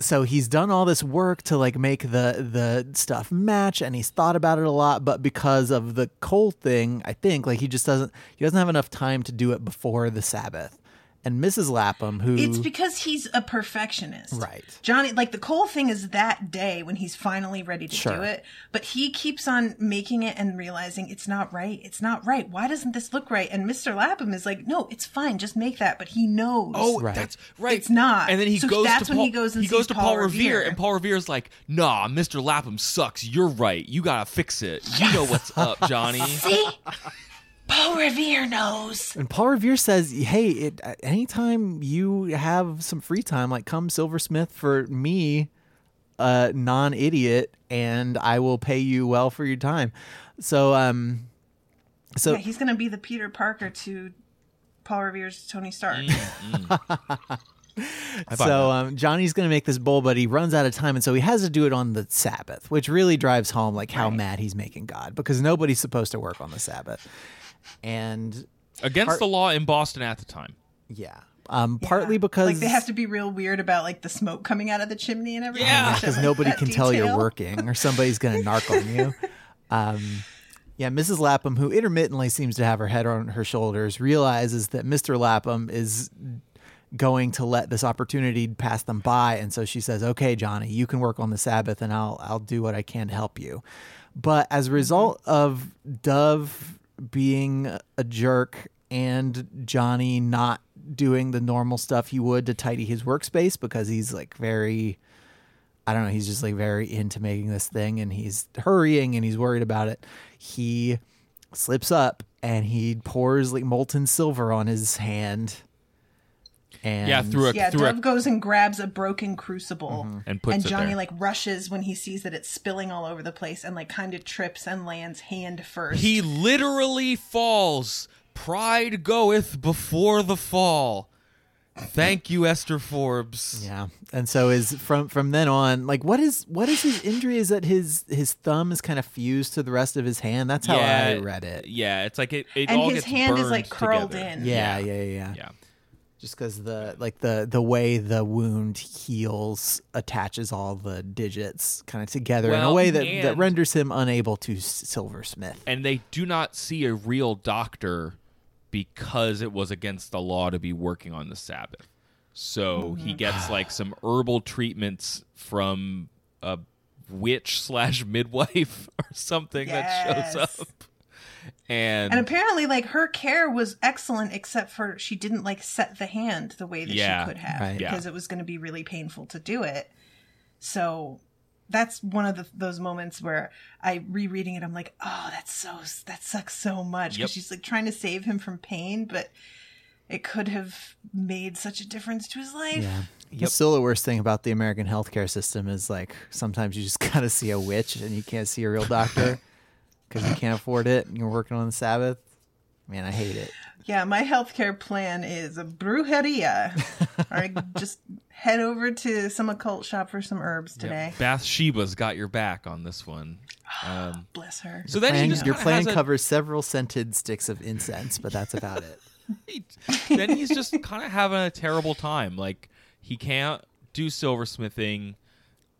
B: so he's done all this work to like make the the stuff match and he's thought about it a lot but because of the cold thing i think like he just doesn't he doesn't have enough time to do it before the sabbath and mrs lapham who
C: It's because he's a perfectionist.
B: Right.
C: Johnny, like the Cole thing is that day when he's finally ready to
B: Sure.
C: do it, but he keeps on making it and realizing it's not right. It's not right. Why doesn't this look right? And Mr. Lapham is like, no, it's fine. Just make that. But he knows.
A: Oh,
B: Right.
A: that's right.
C: It's not.
A: And then he
C: So
A: goes
C: that's
A: to
C: when
A: Paul,
C: he goes and
A: he goes
C: sees
A: to
C: Paul
A: Paul Revere,
C: Revere.
A: and Paul Revere's like, "Nah, Mr. Lapham sucks. You're right. You gotta fix it. You know what's up, Johnny."
C: See? Paul Revere knows.
B: and paul revere says hey it, anytime you have some free time like come silversmith for me a non-idiot and i will pay you well for your time. So um so
C: yeah, he's going to be the Peter Parker to Paul Revere's Tony Stark.
B: So um, Johnny's going to make this bowl, but he runs out of time, and so he has to do it on the Sabbath, which really drives home like how mad he's making God because nobody's supposed to work on the Sabbath, and
A: Against
B: Part-
A: the law in Boston at the time.
B: yeah, um,
C: Yeah.
B: partly because
C: like they have to be real weird about like the smoke coming out of the chimney and everything.
A: Yeah.
C: Shit
B: because nobody
C: that
B: can tell you're working or somebody's going to narc on you. Um, yeah, Mrs. Lapham, who intermittently seems to have her head on her shoulders, realizes that Mr. Lapham is going to let this opportunity pass them by, and so she says, "Okay, Johnny, you can work on the Sabbath, and I'll I'll do what I can to help you." But as a result of Dove being a jerk and Johnny not doing the normal stuff he would to tidy his workspace because he's like very I don't know, he's just like very into making this thing and he's hurrying and he's worried about it. He slips up and he pours like molten silver on his hand. And
A: Yeah, through a
C: Yeah,
A: through
C: Dove
A: a,
C: goes and grabs a broken crucible, mm-hmm.
A: And puts it
C: Johnny
A: there.
C: like rushes when he sees that it's spilling all over the place, and like kind of trips and lands hand first.
A: he literally falls. Pride goeth before the fall. Thank you, Esther Forbes.
B: Yeah. And so is from from then on, like what is what is his injury? Is that his his thumb is kind of fused to the rest of his hand? That's how I read it.
A: Yeah, it's like it, it
C: and
A: all
C: his
A: gets
C: hand is like curled
A: together.
C: in.
B: Yeah, yeah, yeah, yeah.
A: Yeah.
B: Just because the like the the way the wound heals attaches all the digits kind of together in a way that, that renders him unable to silversmith.
A: And they do not see a real doctor because it was against the law to be working on the Sabbath. So he
C: Mm-hmm.
A: gets like some herbal treatments from a witch slash midwife or something that shows up. And,
C: And apparently, like her care was excellent, except for she didn't like set the hand the way that
A: Yeah,
C: she could have
B: right.
A: Yeah.
C: because it was going to be really painful to do it. So that's one of the, those moments where I rereading it, I'm like, oh, that's so that sucks so much because
A: Yep.
C: she's like trying to save him from pain, but it could have made such a difference to his life.
B: Yeah.
A: Yep.
B: Still, the worst thing about the American healthcare system is like sometimes you just gotta see a witch and you can't see a real doctor because you can't afford it and you're working on the Sabbath. Man, I hate it.
C: Yeah, my healthcare plan is a brujeria. or just head over to some occult shop for some herbs today.
A: Bathsheba's got your back on this one. Um,
C: Bless her.
A: so then he
B: Plan-
A: just
B: your plan
A: has a-
B: covers several scented sticks of incense, but that's about it.
A: then he's just kind of having a terrible time. Like he can't do silversmithing.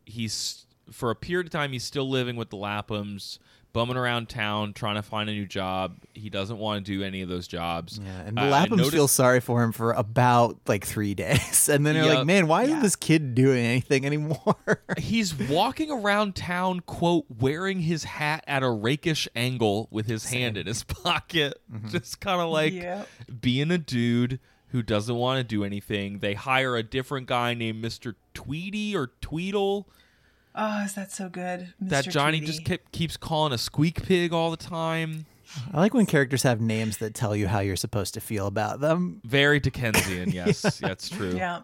A: He's for a period of time he's still living with the Laphams, bumming around town trying to find a new job. He doesn't want to do any of those jobs.
B: Yeah, and the
A: Uh, I
B: Laphams
A: noticed-
B: feel sorry for him for about like three days, and then they're like, "Man, why
C: Yeah.
B: isn't this kid doing anything anymore?"
A: He's walking around town, quote, wearing his hat at a rakish angle with his hand in his pocket.
B: Mm-hmm.
A: Just kind of like
C: Yep.
A: being a dude who doesn't want to do anything. They hire a different guy named Mr. Tweedy or Tweedle.
C: Oh, is that so good? Mr.
A: that Johnny
C: Tweedy.
A: just kept, keeps calling a squeak pig all the time.
B: I like when characters have names that tell you how you're supposed to feel about them.
A: Very Dickensian, yes, that's true.
C: Yeah.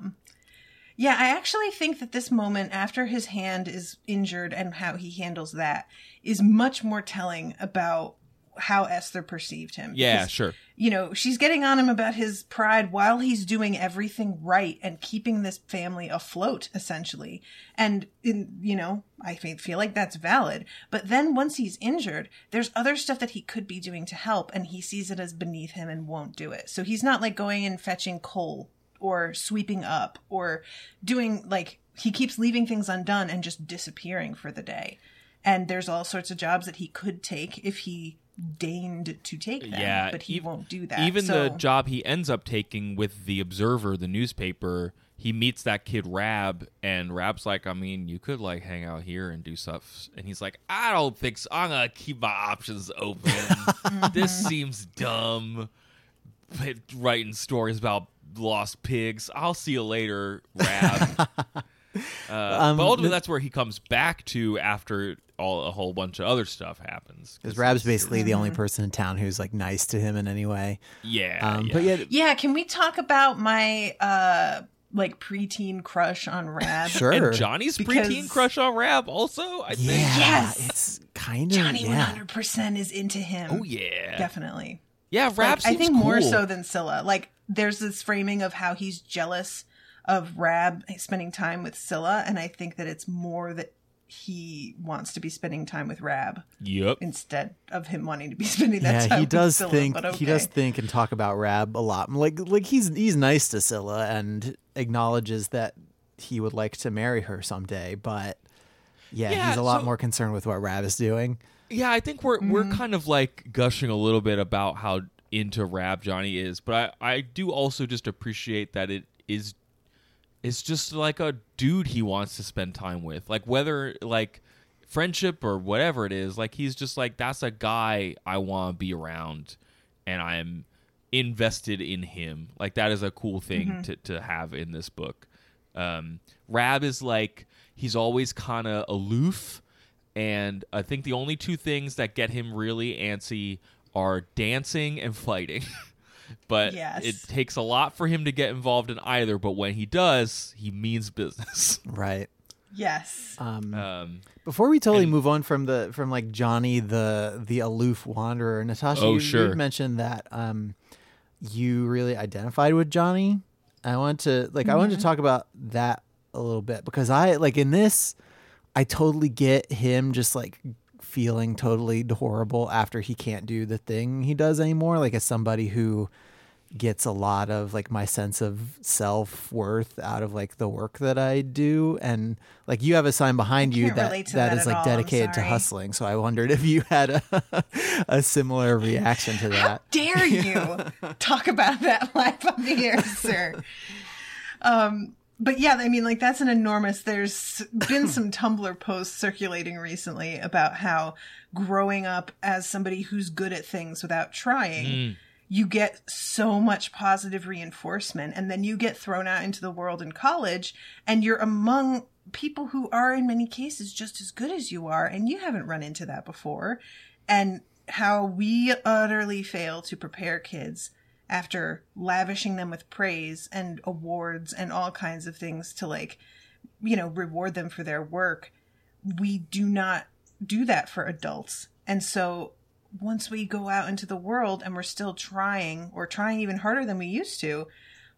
C: Yeah, I actually think that this moment after his hand is injured and how he handles that is much more telling about how Esther perceived him.
A: Yeah,
C: Because,
A: sure.
C: You know, she's getting on him about his pride while he's doing everything right and keeping this family afloat, essentially. And, in, you know, I feel like that's valid. But then once he's injured, there's other stuff that he could be doing to help, and he sees it as beneath him and won't do it. So he's not like going and fetching coal or sweeping up or doing like he keeps leaving things undone and just disappearing for the day. And there's all sorts of jobs that he could take if he deigned to take them,
A: yeah,
C: but he
A: ev-
C: won't do that.
A: Even
C: so,
A: the job he ends up taking with the Observer, the newspaper, he meets that kid Rab, and Rab's like, I mean, you could like hang out here and do stuff, and he's like, I don't think so. I'm gonna keep my options open. this seems dumb. But writing stories about lost pigs. I'll see you later, Rab. Uh,
B: Um,
A: but ultimately,
B: the-
A: that's where he comes back to after all a whole bunch of other stuff happens.
B: Because Rab's
A: he's-
B: basically the only person in town who's like nice to him in any way.
A: yeah,
B: Um,
A: yeah.
B: But yet,
C: yeah, can we talk about my uh like preteen crush on Rab?
B: sure.
A: And Johnny's
C: Because-
A: preteen crush on Rab also, I think.
B: Yeah,
C: Yes!
B: it's kind of
C: Johnny hundred percent is into him.
A: Oh yeah.
C: definitely.
A: Yeah, Rab
C: Like, I
A: seems
C: think more so than Cilla. Like there's this framing of how he's jealous of Rab spending time with Cilla, and I think that it's more that he wants to be spending time with Rab
A: Yep.
C: instead of him wanting to be spending that time
B: Yeah, he
C: with
B: does
C: Cilla,
B: think
C: but okay.
B: he does think and talk about Rab a lot. Like like he's he's nice to Cilla and acknowledges that he would like to marry her someday, but yeah,
A: Yeah,
B: he's a lot
A: so-
B: more concerned with what Rab is doing.
A: Yeah, I think we're we're
C: Mm-hmm.
A: kind of like gushing a little bit about how into Rab Johnny is, but I I do also just appreciate that it is it's just like a dude he wants to spend time with. Like whether like friendship or whatever it is, like he's just like that's a guy I want to be around and I'm invested in him. Like that is a cool thing to to have in this book. Um Rab is like he's always kind of aloof and I think the only two things that get him really antsy are dancing and fighting. but
C: Yes.
A: it takes a lot for him to get involved in either, but when he does, he means business.
B: Right.
C: yes.
B: Um,
A: Um
B: Before we totally
A: And-
B: move on from the from like Johnny the the aloof wanderer, Natasha,
A: Oh,
B: you,
A: sure.
B: you mentioned that um you really identified with Johnny. I want to like I wanted to talk about that a little bit because I like in this I totally get him just like feeling totally horrible after he can't do the thing he does anymore. Like as somebody who gets a lot of like my sense of self-worth out of like the work that I do and like you have a sign behind you that that
C: that
B: is like
C: all,
B: dedicated to hustling. So I wondered if you had a a similar reaction to that.
C: dare you talk about that life on the air, sir? Um, but yeah, I mean, like that's an enormous. There's been some Tumblr posts circulating recently about how growing up as somebody who's good at things without trying, hmm. you get so much positive reinforcement, and then you get thrown out into the world in college, and you're among people who are in many cases just as good as you are, and you haven't run into that before, and how we utterly fail to prepare kids after lavishing them with praise and awards and all kinds of things to like you know reward them for their work we do not do that for adults. And so once we go out into the world and we're still trying or trying even harder than we used to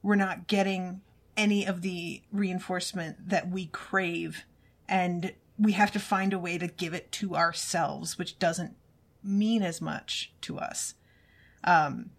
C: we're not getting any of the reinforcement that we crave. And we have to find a way to give it to ourselves which doesn't mean as much to us. Um,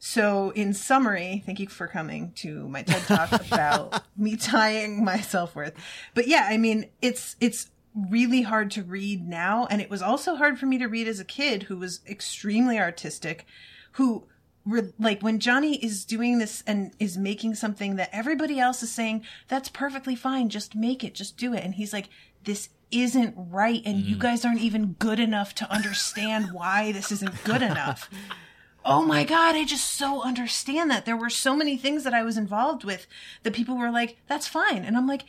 C: so, in summary, thank you for coming to my TED talk about me tying my self worth. But yeah, I mean, it's it's really hard to read now, and it was also hard for me to read as a kid who was extremely artistic, who re- like when Johnny is doing this and is making something that everybody else is saying that's perfectly fine, just make it, just do it, and he's like, this isn't right, and you mm. guys aren't even good enough to understand why this isn't good enough oh my god i just so understand that. There were so many things that i was involved with that people were like that's fine. And i'm like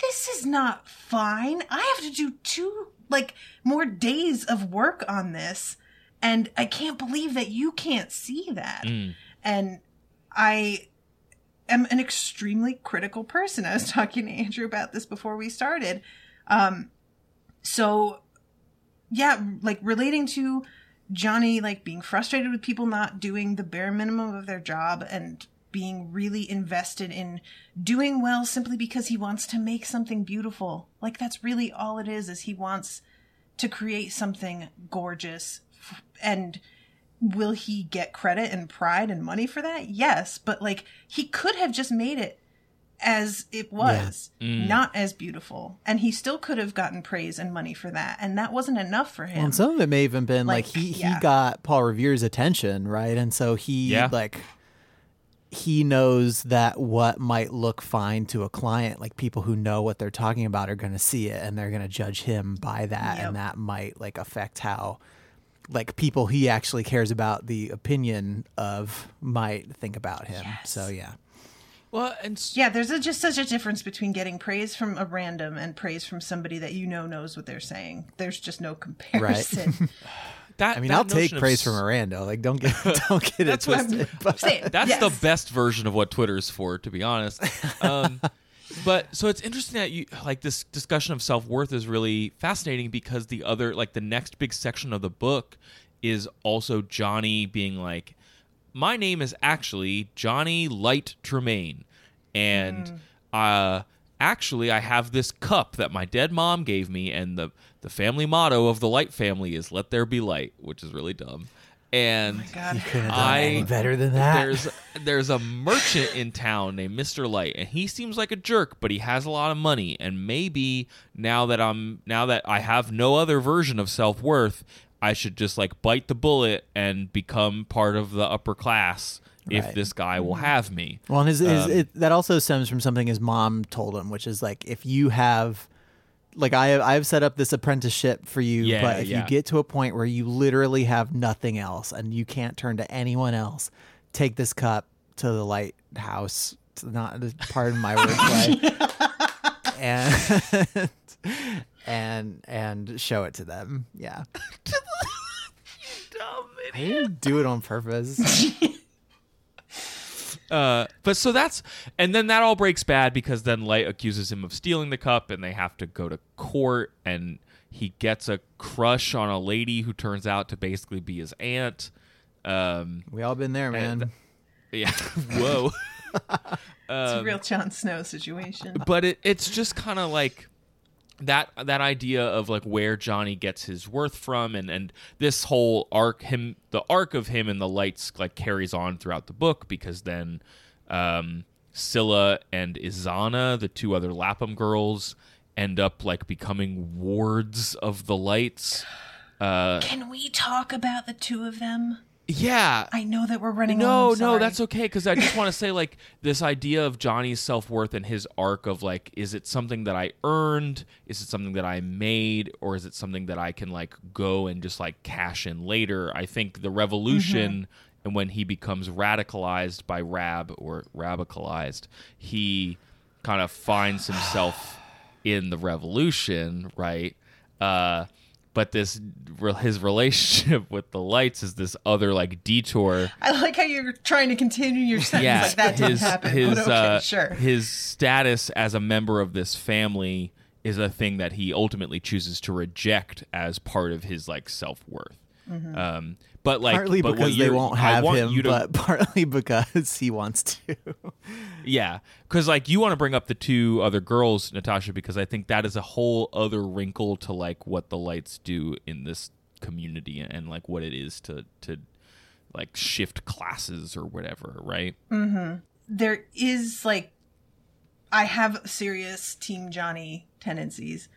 C: this is not fine. I have to do two like more days of work on this. And i can't believe that you can't see that. And i am an extremely critical person. I was talking to andrew about this before we started. Um so yeah like relating to Johnny like being frustrated with people not doing the bare minimum of their job and being really invested in doing well simply because he wants to make something beautiful. Like that's really all it is is he wants to create something gorgeous and will he get credit and pride and money for that? Yes, but like he could have just made it as it was, mm. not as beautiful. And he still could have gotten praise and money for that. And that wasn't enough for him.
B: And some of it may even been like,
C: Like,
B: he
C: yeah.
B: he got Paul Revere's attention, right? And so he
A: Yeah.
B: like he knows that what might look fine to a client, like people who know what they're talking about are going to see it and they're going to judge him by that
C: Yep.
B: and that might like affect how like people he actually cares about the opinion of might think about him. So yeah.
A: Well, and s-
C: yeah, there's a, just such a difference between getting praise from a random and praise from somebody that you know knows what they're saying. There's just no comparison.
A: that
B: I mean,
A: that
B: I'll take
A: notion of
B: praise
A: s-
B: from Miranda. Like, don't get don't get it
A: That's what-
B: twisted. But
C: Same.
A: That's
C: Yes.
A: the best version of what Twitter's for, to be honest. Um, but so it's interesting that you like this discussion of self worth is really fascinating because the other, like the next big section of the book, is also Johnny being like, "My name is actually Johnny Lyte Tremain, and uh, actually I have this cup that my dead mom gave me, and the the family motto of the Lyte family is Let there be light,' which is really dumb." And
C: God.
B: couldn't done
A: I
B: any better than that.
A: there's there's a merchant in town named Mr. Lyte, and he seems like a jerk, but he has a lot of money. And maybe now that I'm now that I have no other version of self worth, I should just like bite the bullet and become part of the upper class if
B: Right.
A: this guy will have me.
B: Well, and his, his,
A: Um,
B: it, that also stems from something his mom told him, which is like if you have, like I I've set up this apprenticeship for you,
A: Yeah,
B: but if
A: yeah.
B: you get to a point where you literally have nothing else and you can't turn to anyone else, take this cup to the lighthouse. To not pardon my wordplay, and and and show it to them. Yeah, dumb idiot. I didn't do it on purpose.
A: Uh, but so that's and then that all breaks bad because then Lyte accuses him of stealing the cup, and they have to go to court, and he gets a crush on a lady who turns out to basically be his aunt. Um,
B: We all been there, man.
A: And- yeah, whoa.
C: it's
A: Um,
C: a real Jon Snow situation.
A: but it, it's just kind of like that that idea of like where Johnny gets his worth from and and this whole arc him the arc of him and the lytes like carries on throughout the book because then um Cilla and Isannah the two other Lapham girls end up like becoming wards of the lytes uh
C: Can we talk about the two of them?
A: Yeah
C: I know that we're running.
A: no, no, that's okay. Because I just want to say, like, this idea of Johnny's self worth and his arc of like, is it something that I earned? Is it something that I made, or is it something that I can like go and just like cash in later? I think the revolution and when he becomes radicalized by Rab or radicalized, he kind of finds himself in the revolution, right? Uh, but this his relationship with the lytes is this other like detour
C: I like how you're trying to continue your sentence
A: yeah,
C: like that didn't happen.
A: his
C: okay,
A: uh,
C: sure.
A: his status as a member of this family is a thing that he ultimately chooses to reject as part of his like self worth. Um, but like
B: partly
A: but
B: because they
A: you're-
B: won't have
A: want
B: him,
A: you to-
B: but partly because he wants to.
A: yeah, because like you want to bring up the two other girls, Natasha, because I think that is a whole other wrinkle to like what the lytes do in this community and like what it is to to like shift classes or whatever, right? Mm-hmm.
C: there is like I have serious Team Johnny tendencies,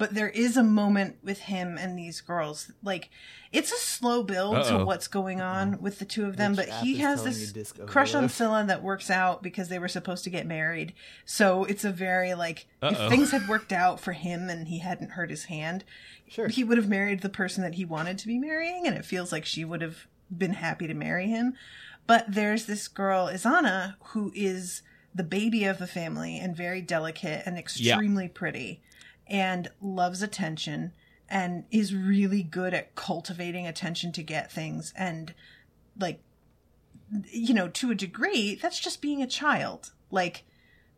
C: but there is a moment with him and these girls. Like it's a slow build
A: Uh-oh.
C: to what's going on with the two of them,
B: Which
C: but he has this crush on
B: halo?
C: Cilla that works out because they were supposed to get married. So it's a very like
A: Uh-oh.
C: if things had worked out for him and he hadn't hurt his hand,
B: Sure.
C: he would have married the person that he wanted to be marrying, and it feels like she would have been happy to marry him. But there's this girl, Isannah, who is the baby of the family and very delicate and extremely pretty and loves attention and is really good at cultivating attention to get things and like you know to a degree that's just being a child. Like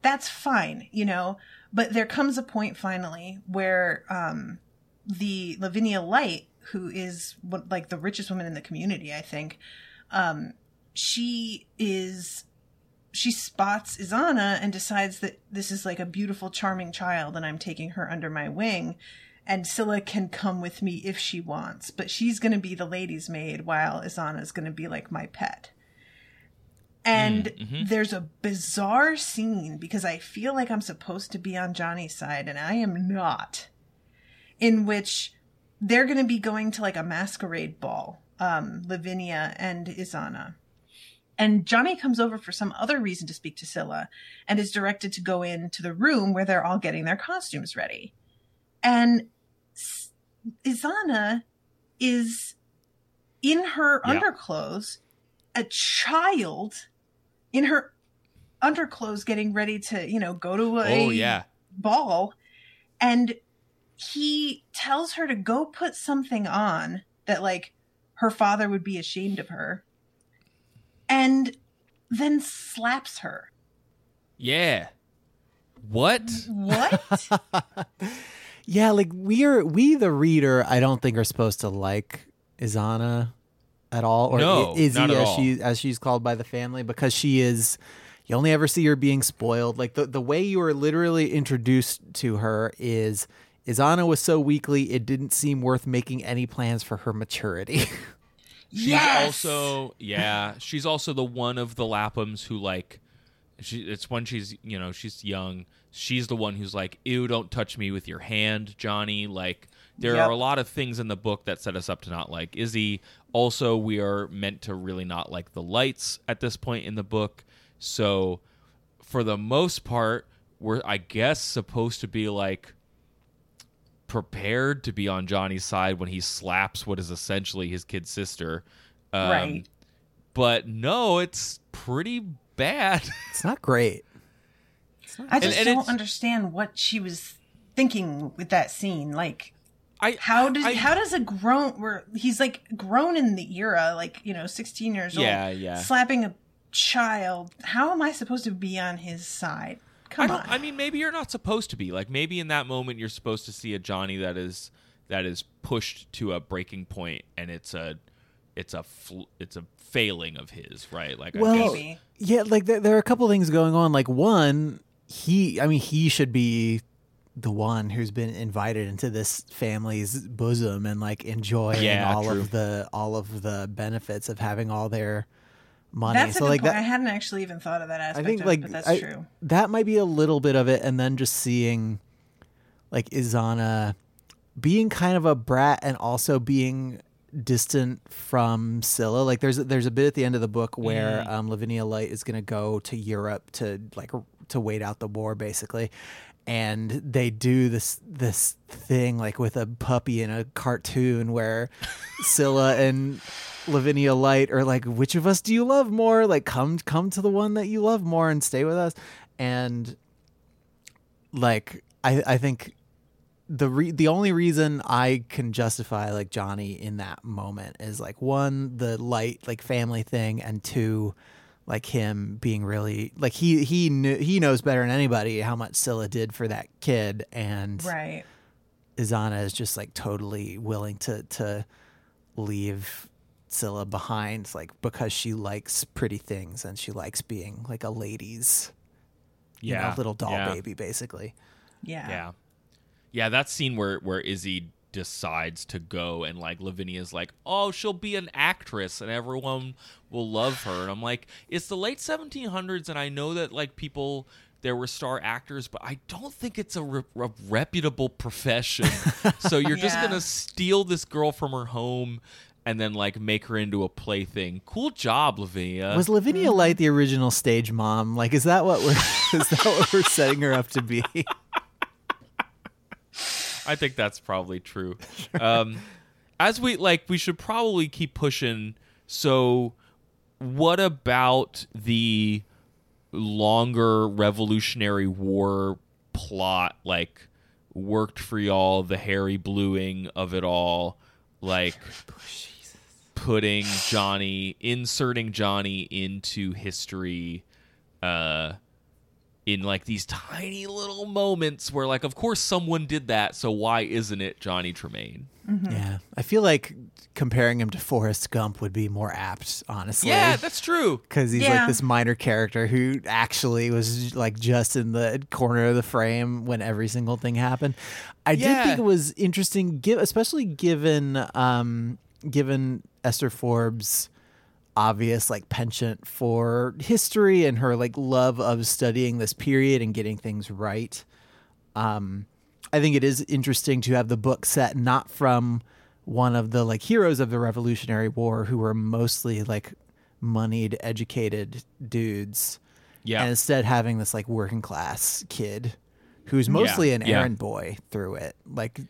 C: that's fine you know? But there comes a point finally where um the lavinia lyte who is like the richest woman in the community i think um she is she spots Isannah and decides that this is like a beautiful, charming child, and I'm taking her under my wing. And Cilla can come with me if she wants, but she's going to be the lady's maid while Isannah is going to be like my pet. And
A: Mm,
C: there's a bizarre scene because I feel like I'm supposed to be on Johnny's side and I am not. In which they're going to be going to like a masquerade ball, um, Lavinia and Isannah. And Johnny comes over for some other reason to speak to Cilla and is directed to go into the room where they're all getting their costumes ready. And Isannah is in her
A: Yeah.
C: underclothes, a child in her underclothes getting ready to, you know, go to a
A: Oh yeah.
C: ball and he tells her to go put something on that like her father would be ashamed of her and then slaps her
A: Yeah. What?
C: what
B: Yeah, like we are we the reader. I don't think are supposed to like Isannah at all, or
A: No,
B: I- Izzy
A: not at
B: as
A: all.
B: she as she's called by the family, because she is. You only ever see her being spoiled. Like the the way you are literally introduced to her is Isannah was so weakly it didn't seem worth making any plans for her maturity.
A: She's
C: yes
A: also yeah, she's also the one of the Laphams who like she it's when she's you know, she's young. She's the one who's like, Ew, don't touch me with your hand, Johnny. Like there
C: Yep.
A: are a lot of things in the book that set us up to not like Izzy. Also, we are meant to really not like the lytes at this point in the book. So for the most part, we're I guess supposed to be like prepared to be on Johnny's side when he slaps what is essentially his kid sister. Um,
C: Right.
A: But no, it's pretty bad.
B: it's not great.
C: i just
A: and
C: don't understand what she was thinking with that scene like
A: I
C: how does
A: I-
C: how does a grown where he's like grown in the era like you know 16 years
A: Yeah,
C: old
A: yeah.
C: slapping a child how am i supposed to be on his side
A: I
C: come
A: don't.
C: on
A: I mean, maybe you're not supposed to be. Like maybe in that moment you're supposed to see a Johnny that is that is pushed to a breaking point, and it's a it's a fl- it's a failing of his, right? Like I
B: Well,
A: guess-
B: Yeah, like there, there are a couple things going on. Like one, he, I mean, he should be the one who's been invited into this family's bosom and like enjoying
A: Yeah,
B: all
A: true.
B: of the all of the benefits of having all their money.
C: That's
B: so like that,
C: I hadn't actually even thought of that aspect
B: I think
C: of
B: like
C: it, but that's
B: I-
C: true.
B: that might be a little bit of it, and then just seeing like Isannah being kind of a brat and also being distant from Cilla. Like there's there's a bit at the end of the book where um, Lavinia Lyte is going to go to Europe to like to wait out the war, basically. And they do this this thing like with a puppy in a cartoon where Cilla and Lavinia Lyte or like, which of us do you love more? Like, come come to the one that you love more and stay with us. And like, I I think the re- the only reason I can justify like Johnny in that moment is like one the lyte like family thing and two like him being really like he he knew he knows better than anybody how much Cilla did for that kid and
C: Right.
B: Isannah is just like totally willing to to leave Cilla behind like because she likes pretty things and she likes being like a lady's you know,
A: Yeah,
B: little doll
A: yeah.
B: baby basically.
C: Yeah.
A: Yeah. Yeah, that scene where where Izzy decides to go and like Lavinia's like, "Oh, she'll be an actress and everyone will love her." And I'm like, "It's the late 1700s and I know that like people there were star actors, but I don't think it's a, re- a reputable profession. so you're just going to steal this girl from her home and then like make her into a plaything. Cool job, Lavinia."
B: Was Lavinia Lyte the original stage mom? Like, is that what we're is that what we're setting her up to be?
A: I think that's probably true. Um, as we like, we should probably keep pushing. So, what about the longer Revolutionary War plot? Like, worked for y'all, the Harry Bluing of it all, like putting Johnny, inserting Johnny into history. Uh, in like these tiny little moments where like of course someone did that so why isn't it johnny tremain
B: Yeah, I feel like comparing him to Forrest Gump would be more apt, honestly.
A: yeah that's true
B: because he's
C: Yeah.
B: like this minor character who actually was like just in the corner of the frame when every single thing happened. I did think it was interesting, give especially given um, given Esther Forbes' obvious like penchant for history and her like love of studying this period and getting things right. Um, I think it is interesting to have the book set not from one of the like heroes of the Revolutionary War who were mostly like moneyed, educated dudes,
A: Yeah.
B: and instead having this like working class kid who's mostly an
A: yeah.
B: errand boy through it, like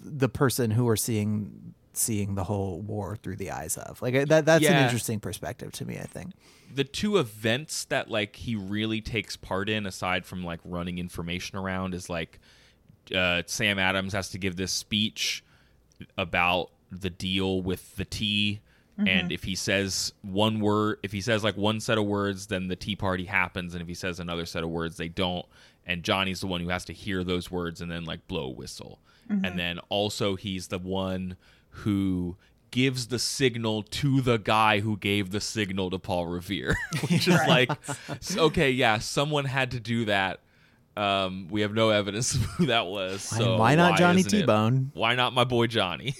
B: the person who we're seeing seeing the whole war through the eyes of. Like that that's an interesting perspective to me, I think.
A: the two events that like he really takes part in aside from like running information around is like uh, Sam Adams has to give this speech about the deal with the tea and if he says one word if he says like one set of words then the tea party happens. And if he says another set of words they don't. And Johnny's the one who has to hear those words and then like blow a whistle. And then also he's the one who gives the signal to the guy who gave the signal to Paul Revere, which is
C: Right.
A: like, okay, yeah, someone had to do that. Um, we have no evidence of who that was.
B: Why-
A: So
B: why not Johnny T-Bone?
A: Why not my boy Johnny?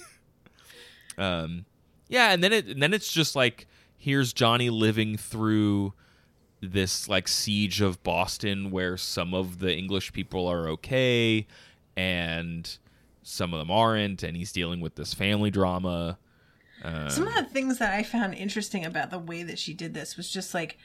A: um, yeah, and then it and then it's just like here's Johnny living through this like siege of Boston where some of the English people are okay and some of them aren't and he's dealing with this family drama.
C: Um, some of the things that I found interesting about the way that she did this was just like,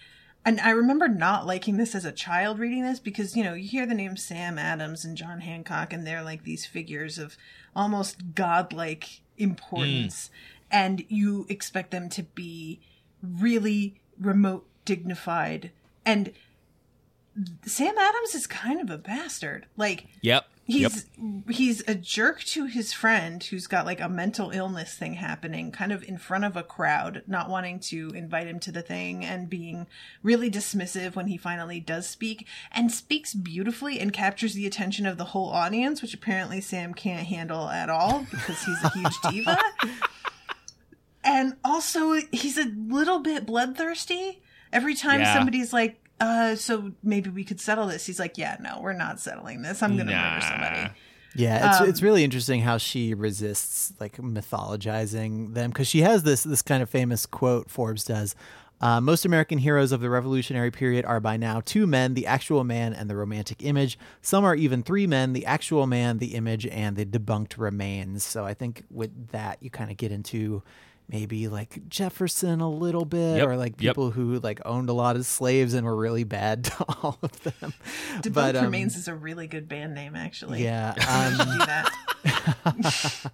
C: and I remember not liking this as a child reading this because, you know, you hear the name Sam Adams and John Hancock, and they're like these figures of almost godlike importance. Mm. And you expect them to be really remote, dignified. And Sam Adams is kind of a bastard. Like,
A: Yep.
C: He's he's a jerk to his friend who's got like a mental illness thing happening kind of in front of a crowd not wanting to invite him to the thing and being really dismissive when he finally does speak and speaks beautifully and captures the attention of the whole audience which apparently Sam can't handle at all because he's a huge diva. And also he's a little bit bloodthirsty. Every time
A: Yeah.
C: somebody's like uh so maybe we could settle this he's like yeah no we're not settling this i'm gonna
A: Nah.
C: murder somebody
B: Yeah, it's
C: Um,
B: it's really interesting how she resists like mythologizing them because she has this this kind of famous quote Forbes does. Uh, most American heroes of the Revolutionary period are by now two men, the actual man and the romantic image. Some are even three men, the actual man, the image, and the debunked remains. So I think with that, you kind of get into maybe like Jefferson a little bit,
A: Yep,
B: or like
A: yep.
B: people who like owned a lot of slaves and were really bad to all of them.
C: Debunked
B: But, um,
C: Remains is a really good band name, actually.
B: Yeah, um,
C: that.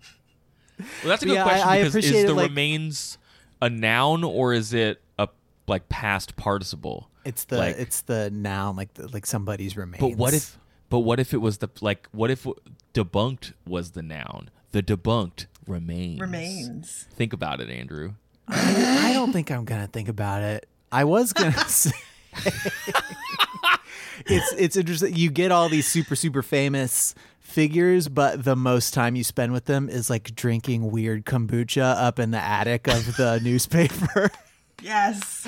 A: Well, that's a good
B: Yeah,
A: question
B: I
A: because is the
B: like-
A: remains a noun or is it a like past participle?
B: It's the
A: Like-
B: it's the noun like the, like somebody's remains.
A: But what if but what if it was the like what if debunked was the noun? The debunked remains.
C: Remains.
A: Think about it, Andrew.
B: I don't think I'm gonna think about it. I was gonna say it's it's interesting. You get all these super super famous figures, but the most time you spend with them is like drinking weird kombucha up in the attic of the newspaper.
C: Yes.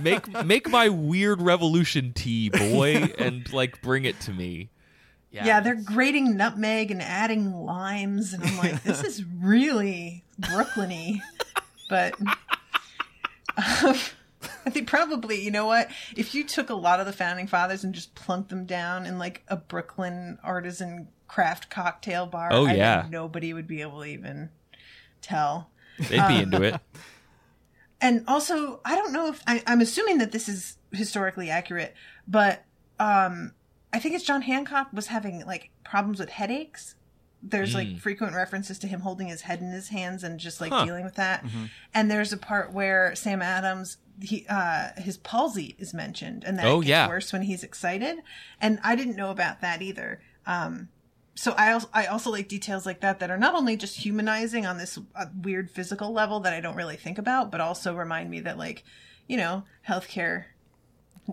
A: Make make my weird revolution tea, boy, and like bring it to me.
C: Yeah. they're grating nutmeg and adding limes, and I'm like, this is really Brooklyn-y. But um, I think probably, you know what? If you took a lot of the founding fathers and just plunked them down in like a Brooklyn artisan craft cocktail bar,
A: Oh,
C: I think
A: yeah.
C: nobody would be able to even tell.
A: They'd be into it.
C: and also i don't know if I, i'm assuming that this is historically accurate but um i think it's john hancock was having like problems with headaches. There's like frequent references to him holding his head in his hands and just like
A: Huh.
C: dealing with that. And there's a part where sam adams he uh his palsy is mentioned and that
A: Oh,
C: gets
A: yeah.
C: worse when he's excited. And i didn't know about that either. Um so I also, I also like details like that that are not only just humanizing on this uh, weird physical level that I don't really think about, but also remind me that like, you know, healthcare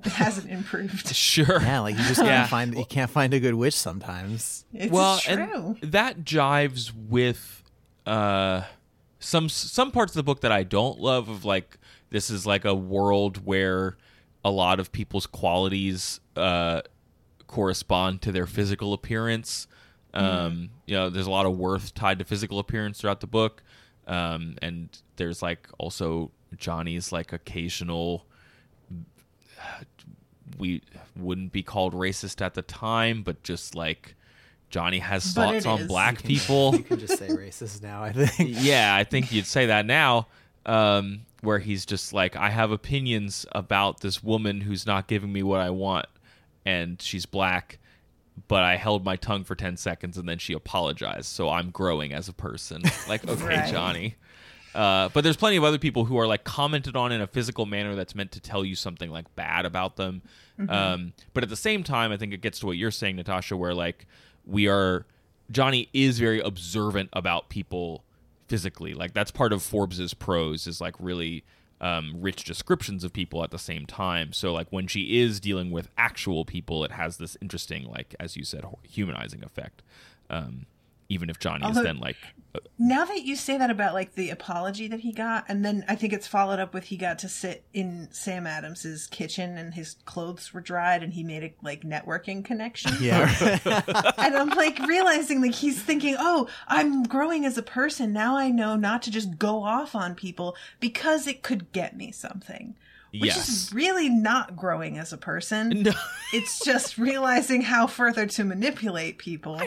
C: hasn't improved.
A: Sure.
B: yeah, like you just can't
A: Yeah.
B: find you can't find a good witch sometimes.
C: It's
A: well,
C: true.
A: and that jives with uh, some some parts of the book that I don't love. Of like, this is like a world where a lot of people's qualities uh, correspond to their physical appearance. Um, You know, there's a lot of worth tied to physical appearance throughout the book, um, and there's like also Johnny's like occasional we wouldn't be called racist at the time, but just like Johnny has thoughts on
C: is.
A: black people.
B: You can just say racist now. I think.
A: yeah, I think you'd say that now. Um, where he's just like, I have opinions about this woman who's not giving me what I want, and she's black, but I held my tongue for 10 seconds and then she apologized. So I'm growing as a person. Like, okay,
C: Right.
A: Johnny. Uh, but there's plenty of other people who are like commented on in a physical manner that's meant to tell you something like bad about them. Um, but at the same time, I think it gets to what you're saying, Natasha, where like we are, Johnny is very observant about people physically. Like that's part of Forbes's prose is like really um, rich descriptions of people at the same time. So like when she is dealing with actual people, it has this interesting, like as you said, humanizing effect. Um, even if Johnny is then like uh,
C: Now that you say that about like the apology that he got, and then I think it's followed up with he got to sit in Sam Adams's kitchen and his clothes were dried and he made a like networking connection.
B: Yeah.
C: and I'm like realizing like he's thinking, oh, I'm growing as a person. Now I know not to just go off on people because it could get me something. Which
A: Yes.
C: is really not growing as a person.
A: no,
C: It's just realizing how further to manipulate people,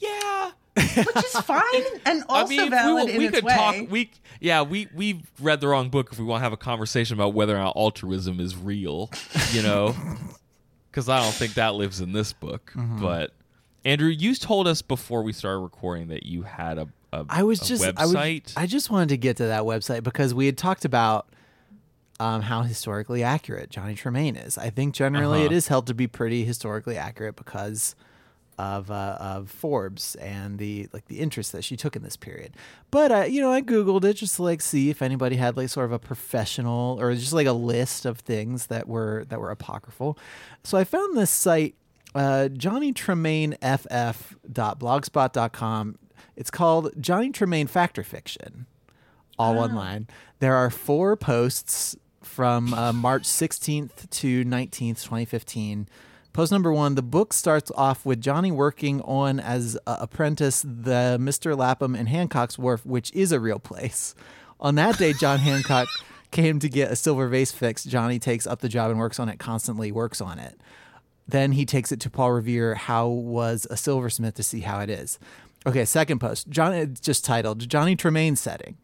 A: yeah.
C: which is fine and also valid
A: we,
C: in
A: we
C: its
A: could
C: way.
A: talk. We yeah, we we read the wrong book if we want to have a conversation about whether or not altruism is real. You know, because I don't think that lives in this book.
B: Mm-hmm.
A: But Andrew, you told us before we started recording that you had a, a
B: I was
A: a
B: just
A: website.
B: I, would, I just wanted to get to that website because we had talked about um, how historically accurate Johnny Tremain is. I think generally
A: Uh-huh.
B: it is held to be pretty historically accurate because of uh, of Forbes and the like the interest that she took in this period. But uh, you know, I googled it just to like see if anybody had like sort of a professional or just like a list of things that were that were apocryphal. So I found this site uh, johnnytremaineff.blogspot.com. It's called Johnny Tremain Factor Fiction, all one line. There are four posts from uh, March 16th to 19th, 2015. Post number one the book starts off with Johnny working on as a apprentice the Mr. Lapham and Hancock's Wharf, which is a real place. On that day, John Hancock came to get a silver vase fixed. Johnny takes up the job and works on it constantly, works on it. Then he takes it to Paul Revere. How was a silversmith to see how it is? Okay, second post. John, it's just titled Johnny Tremain setting.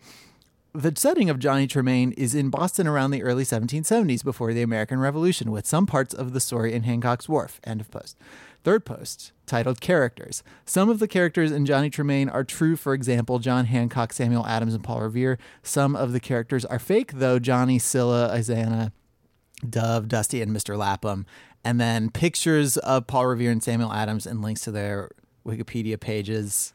B: The setting of Johnny Tremain is in Boston around the early 1770s before the American Revolution, with some parts of the story in Hancock's Wharf. End of post. Third post, titled Characters. Some of the characters in Johnny Tremain are true, for example, John Hancock, Samuel Adams, and Paul Revere. Some of the characters are fake, though Johnny, Cilla, Isannah, Dove, Dusty, and Mr. Lapham. And then pictures of Paul Revere and Samuel Adams and links to their Wikipedia pages.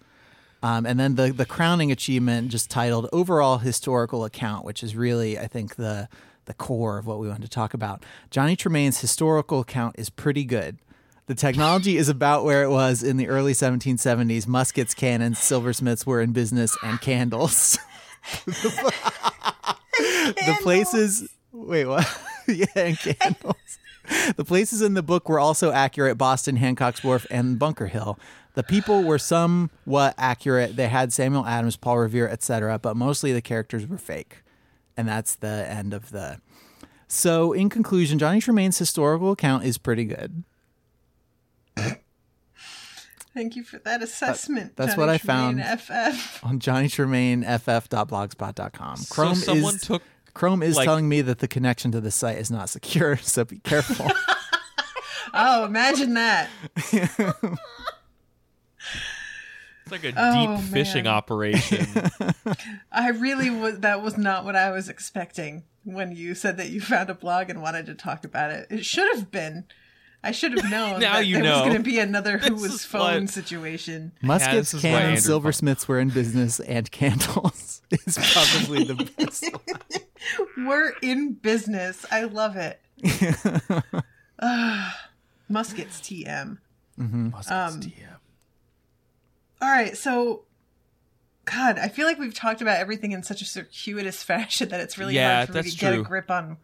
B: Um, and then the the crowning achievement, just titled "Overall Historical Account," which is really, I think, the the core of what we wanted to talk about. Johnny Tremain's historical account is pretty good. The technology is about where it was in the early 1770s. Muskets, cannons, silversmiths were in business, and candles. the places. Wait, what? yeah, and candles. The places in the book were also accurate Boston, Hancock's Wharf, and Bunker Hill. The people were somewhat accurate. They had Samuel Adams, Paul Revere, etc., but mostly the characters were fake. And that's the end of the. So, in conclusion, Johnny Tremain's historical account is pretty good.
C: Thank you for that assessment.
B: that's
C: Johnny
B: what I
C: Tremain
B: found.
C: FF.
B: On johnnytremaineff.blogspot.com. Chrome
A: so someone
B: is
A: took
B: Chrome is
A: like-
B: telling me that the connection to the site is not secure, so be careful.
C: Oh, imagine that.
A: it's like a
C: Oh,
A: deep fishing
C: man.
A: operation.
C: I really was. That was not what I was expecting when you said that you found a blog and wanted to talk about it. It should have been. I should have known
A: Now
C: that
A: you
C: there
A: know.
C: was going to be another who
A: This
C: was
A: is
C: phone
A: what-
C: situation.
B: Muskets,
A: this is why
B: cannons,
A: Andrew-
B: silversmiths were in business, and candles is probably the best.
C: We're in business. I love it. Ah, Muskets TM.
A: Muskets,
C: Um,
A: DM.
C: All right, so God, I feel like we've talked about everything in such a circuitous fashion that it's really
A: Yeah,
C: hard for me
A: that's
C: to get a grip on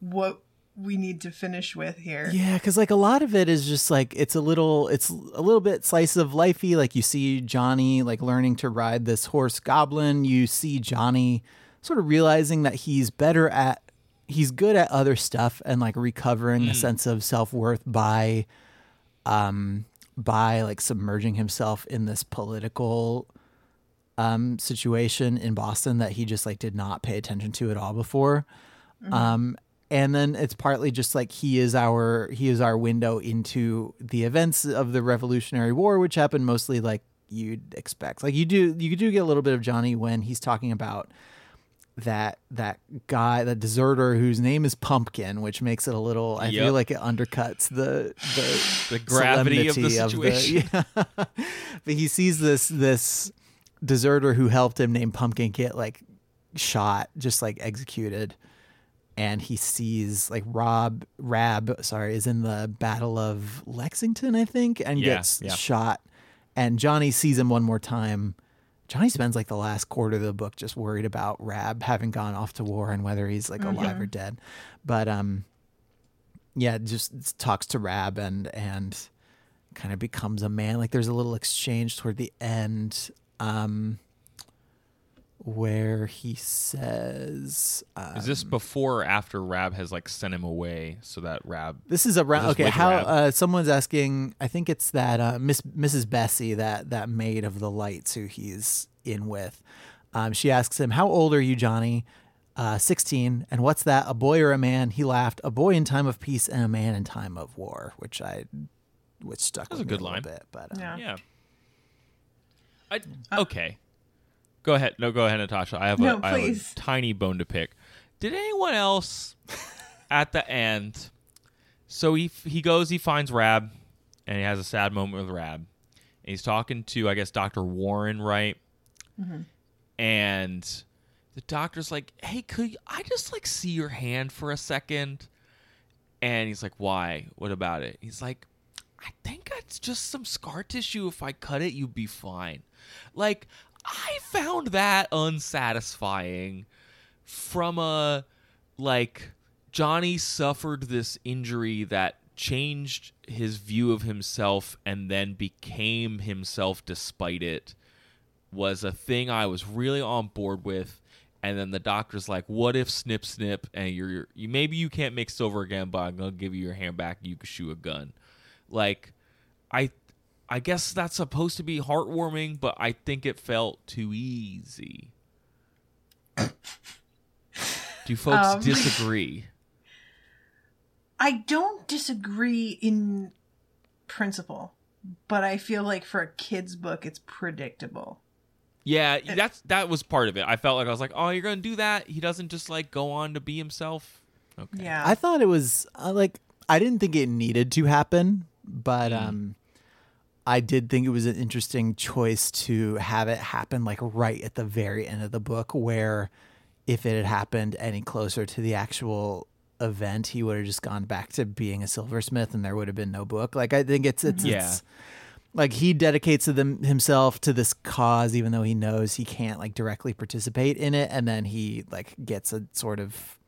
C: what we need to finish with here.
B: Yeah, because like a lot of it is just like it's a little, it's a little bit slice of lifey. Like you see Johnny like learning to ride this horse goblin. You see Johnny sort of realizing that he's better at he's good at other stuff and like recovering a sense of self-worth by um by like submerging himself in this political um situation in Boston that he just like did not pay attention to at all before. Um and then it's partly just like he is our he is our window into the events of the Revolutionary War, which happened mostly like you'd expect. Like you do you do get a little bit of Johnny when he's talking about that that guy, that deserter whose name is Pumpkin, which makes it a little. I
A: Yep.
B: feel like it undercuts the the
A: The gravity of the situation.
B: yeah. but he sees this this deserter who helped him named Pumpkin get like shot, just like executed. And he sees like Rob Rab, sorry, is in the Battle of Lexington, I think, and
A: Yeah,
B: gets
A: yeah.
B: shot. And Johnny sees him one more time. Johnny spends like the last quarter of the book just worried about Rab having gone off to war and whether he's like alive or dead. But um yeah, just talks to Rab and and kind of becomes a man. Like there's a little exchange toward the end um where he says uh,
A: Is this before or after Rab has like sent him away so that Rab
B: This is around.
A: This
B: Okay, how uh, someone's asking. I think it's that uh, Miss Mrs. Bessie, that that maid of the Lytes who he's in with. Um, she asks him, "How old are you, Johnny?" Uh, Sixteen. And what's that? A boy or a man? He laughed. A boy in time of peace and a man in time of war. Which I, which stuck
A: That's
B: with
A: a
B: me
A: good
B: a little
A: line.
B: bit. But uh,
C: Yeah.
A: Yeah. I okay. Go ahead. No, go ahead, Natasha. I have, a,
C: No,
A: I have a tiny bone to pick. Did anyone else at the end? So he he goes, he finds Rab, and he has a sad moment with Rab. And he's talking to, I guess, Doctor Warren, right? Mm-hmm. And the doctor's like, "Hey, could I just like see your hand for a second? And he's like, "Why? What about it?" He's like, I think it's just some scar tissue. If I cut it, you'd be fine. Like, I found that unsatisfying from a, like, Johnny suffered this injury that changed his view of himself and then became himself despite it was a thing I was really on board with. And then the doctor's like, "What if snip snip and you're you maybe you can't make silver again, but I'm gonna give you your hand back. You can shoot a gun." Like, I I guess that's supposed to be heartwarming, but I think it felt too easy. Do folks
C: Um.
A: disagree?
C: I don't disagree in principle, but I feel like for a kid's book, it's predictable.
A: Yeah, that's that was part of it. I felt like I was like, "Oh, you're gonna do that." He doesn't just like go on to be himself. Okay.
C: Yeah.
B: I thought it was uh, like I didn't think it needed to happen, but
A: Mm.
B: um I did think it was an interesting choice to have it happen like right at the very end of the book where if it had happened any closer to the actual event, he would have just gone back to being a silversmith and there would have been no book. Like I think it's it's,
A: Yeah.
B: it's like he dedicates to them himself to this cause even though he knows he can't like directly participate in it and then he like gets a sort of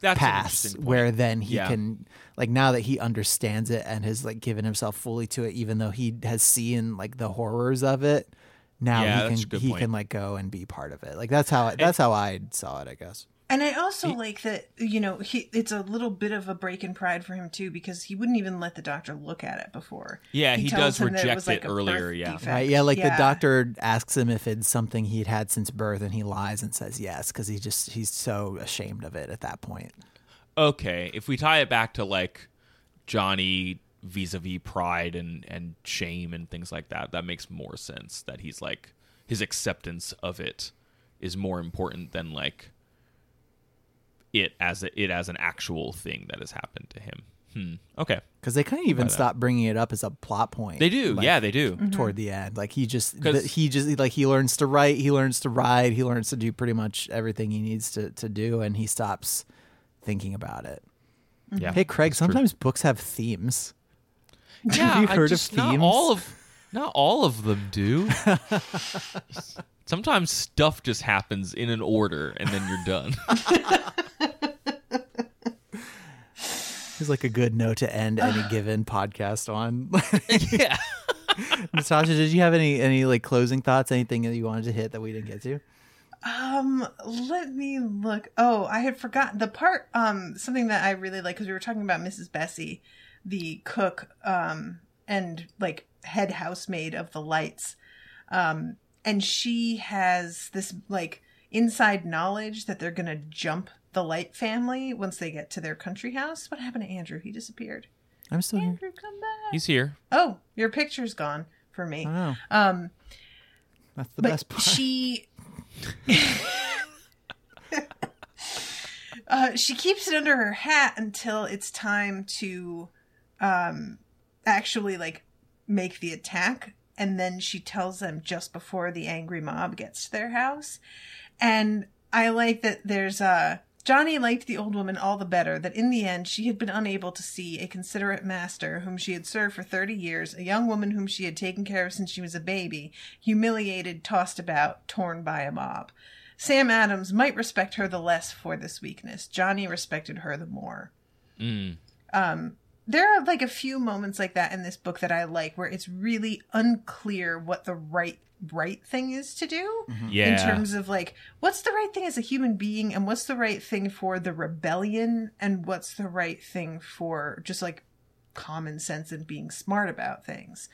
A: That's
B: pass where then he
A: Yeah.
B: can like now that he understands it and has like given himself fully to it even though he has seen like the horrors of it now
A: Yeah,
B: he can he
A: point.
B: can like go and be part of it like that's how that's how i saw it i guess
C: And I also like that, you know, he it's a little bit of a break in pride for him too, because he wouldn't even let the doctor look at it before.
A: Yeah, he
C: tells
A: does
C: him that
A: reject
C: was, like,
A: it earlier, yeah.
C: defect.
B: right yeah like the doctor asks him if it's something he'd had since birth and he lies and says yes because he just he's so ashamed of it at that point
A: okay, if we tie it back to like Johnny vis-a-vis pride and and shame and things like that, that makes more sense. That he's like his acceptance of it is more important than like it as a, it as an actual thing that has happened to him. Hmm. Okay,
B: because they kind of even
A: that.
B: stop bringing it up as a plot point
A: they do.
B: like,
A: yeah, they do.
B: toward the end like he just that he just like he learns to write he learns to ride he learns to do pretty much everything he needs to to do and he stops thinking about it
A: Yeah.
B: hey craig
A: that's true.
B: sometimes books have themes
A: Yeah,
B: you
A: I
B: heard of
A: just, not
B: themes?
A: all of not all of them do. Sometimes stuff just happens in an order and then you're done.
B: it's like a good note to end any given podcast on
A: yeah.
B: natasha did you have any any like closing thoughts anything that you wanted to hit that we didn't get to
C: Um, let me look. Oh, I had forgotten the part. Um, something that I really like because we were talking about Mrs. Bessie, the cook, um, and like head housemaid of the Lytes. Um, and she has this like inside knowledge that they're gonna jump the Lyte family once they get to their country house. What happened to Andrew? He disappeared.
B: I'm still here.
C: Andrew, come back.
A: He's here.
C: Oh, your picture's gone for me.
B: I know.
C: Um,
B: That's the
C: but
B: best part.
C: she uh, she keeps it under her hat until it's time to um actually like make the attack and then she tells them just before the angry mob gets to their house and i like that there's a Johnny liked the old woman all the better that in the end she had been unable to see a considerate master whom she had served for 30 years, a young woman whom she had taken care of since she was a baby, humiliated, tossed about, torn by a mob. Sam Adams might respect her the less for this weakness. Johnny respected her the more.
A: Mm.
C: Um, there are like a few moments like that in this book that I like where it's really unclear what the right right thing is to do mm-hmm.
A: Yeah.
C: in terms of like what's the right thing as a human being and what's the right thing for the rebellion and what's the right thing for just like common sense and being smart about things.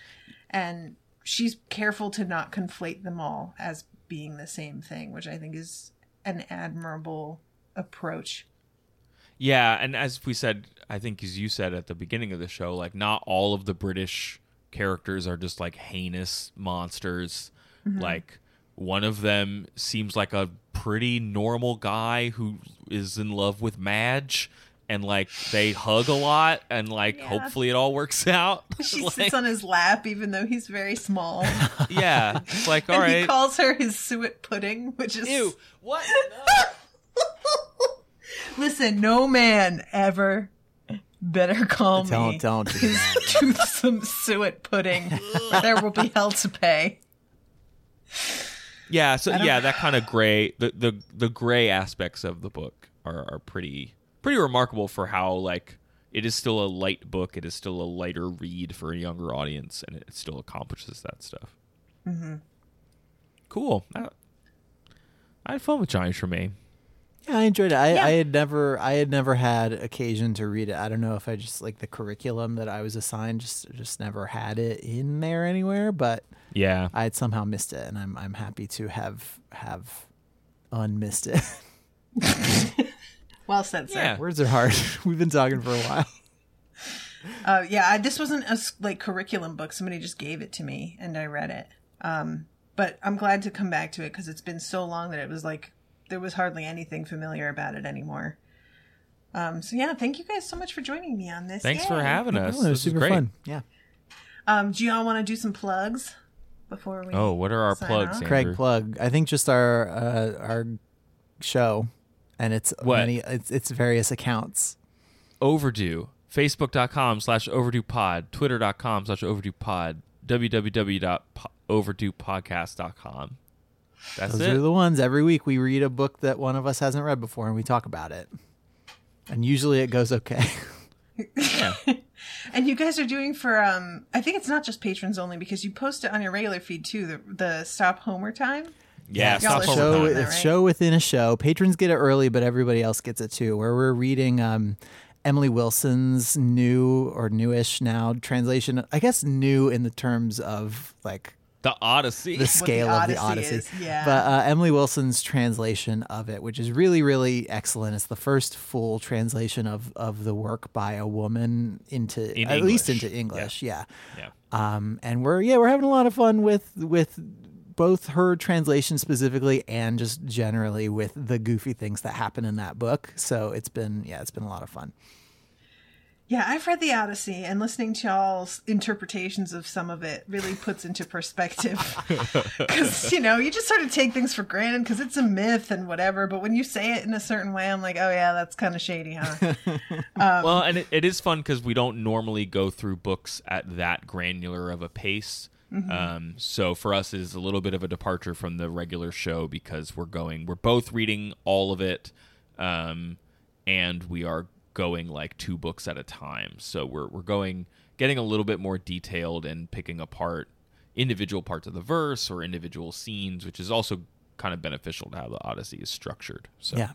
C: And she's careful to not conflate them all as being the same thing which i think is an admirable approach
A: Yeah, and as we said, I think as you said at the beginning of the show, like not all of the British characters are just like heinous monsters. Mm-hmm. Like one of them seems like a pretty normal guy who is in love with Madge and like they hug a lot and like
C: Yeah.
A: hopefully it all works out.
C: she
A: Like,
C: sits on his lap even though he's very small
A: yeah, it's like all
C: and he calls her his suet pudding which is
A: Ew. What?
C: Listen no man ever better call me
B: Don't don't do
C: his toothsome suet pudding there will be hell to pay
A: Yeah, so yeah, that kind of gray the, the the gray aspects of the book are, are pretty pretty remarkable for how like it is still a light book, it is still a lighter read for a younger audience, and it still accomplishes that stuff. Mm-hmm. Cool. I, I had fun with Johnny Tremain.
B: Yeah, I enjoyed it. I,
C: Yeah.
B: I had never I had never had occasion to read it. I don't know if I just like the curriculum that I was assigned just just never had it in there anywhere, but
A: Yeah,
B: I had somehow missed it and I'm I'm happy to have have unmissed it.
C: well said sir
A: yeah.
B: Words are hard. We've been talking for a while.
C: Uh, yeah, I, this wasn't a like curriculum book. Somebody just gave it to me, and I read it. Um, but I'm glad to come back to it because it's been so long that it was like there was hardly anything familiar about it anymore. Um, so yeah, thank you guys so much for joining me on this.
A: Thanks for having
B: Oh,
A: us.
B: it was
A: This is
B: super
A: great.
B: fun. Yeah.
C: Um, do y'all want to do some plugs before we?
A: Oh, what are our plugs,
C: off?
B: Craig plug. I think just our uh, our show and it's
A: What?
B: many it's it's various accounts.
A: Overdue. Facebook.com slash overdue pod. Twitter.com slash overdue pod. www.overduepodcast.com. That's
B: Those
A: it.
B: are the ones every week we read a book that one of us hasn't read before and we talk about it. And usually it goes okay.
A: yeah.
C: And you guys are doing for um, I think it's not just patrons only because you post it on your regular feed too. The the stop Homer time.
A: Yeah,
C: Y'all
A: stop
C: are
B: show
C: time.
A: time.
C: That
B: it's
C: right?
B: show within a show. Patrons get it early, but everybody else gets it too. Where we're reading um, Emily Wilson's new or newish now translation. I guess new in the terms of like
A: The Odyssey.
B: the scale of the
C: Odyssey
B: Odyssey.
C: is, yeah.
B: But uh, Emily Wilson's translation of it, which is really, really excellent. It's the first full translation of, of the work by a woman into
A: In
B: at least into English. Yeah.
A: yeah.
B: Um, and we're yeah we're having a lot of fun with with both her translation specifically and just generally with the goofy things that happen in that book. So it's been yeah it's been a lot of fun.
C: Yeah, I've read the Odyssey, and listening to y'all's interpretations of some of it really puts into perspective. Because you know, you just sort of take things for granted because it's a myth and whatever. But when you say it in a certain way, I'm like, oh yeah, that's kind of shady, huh?
A: well, and it, it is fun because we don't normally go through books at that granular of a pace. Um, so for us, it is a little bit of a departure from the regular show because we're going, we're both reading all of it, um, and we are going like two books at a time. So we're we're going, getting a little bit more detailed and picking apart individual parts of the verse or individual scenes, which is also kind of beneficial to how the Odyssey is structured. So
B: Yeah.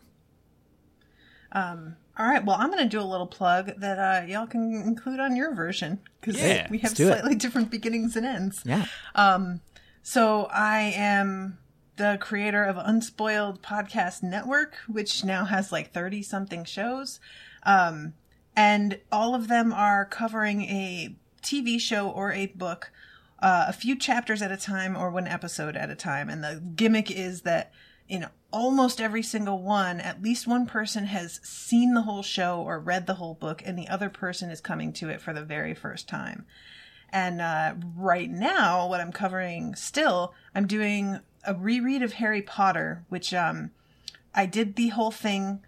C: All right, well, I'm going to do a little plug that uh, y'all can include on your version because
A: Yeah,
C: we have
B: let's it.
C: slightly different beginnings and ends.
B: Yeah.
C: Um, So I am the creator of Unspoiled Podcast Network, which now has like 30 something shows. Um, and all of them are covering a TV show or a book, uh, a few chapters at a time or one episode at a time. And the gimmick is that in almost every single one, at least one person has seen the whole show or read the whole book, and the other person is coming to it for the very first time. And uh, right now, what I'm covering still, I'm doing a reread of Harry Potter, which um, I did the whole thing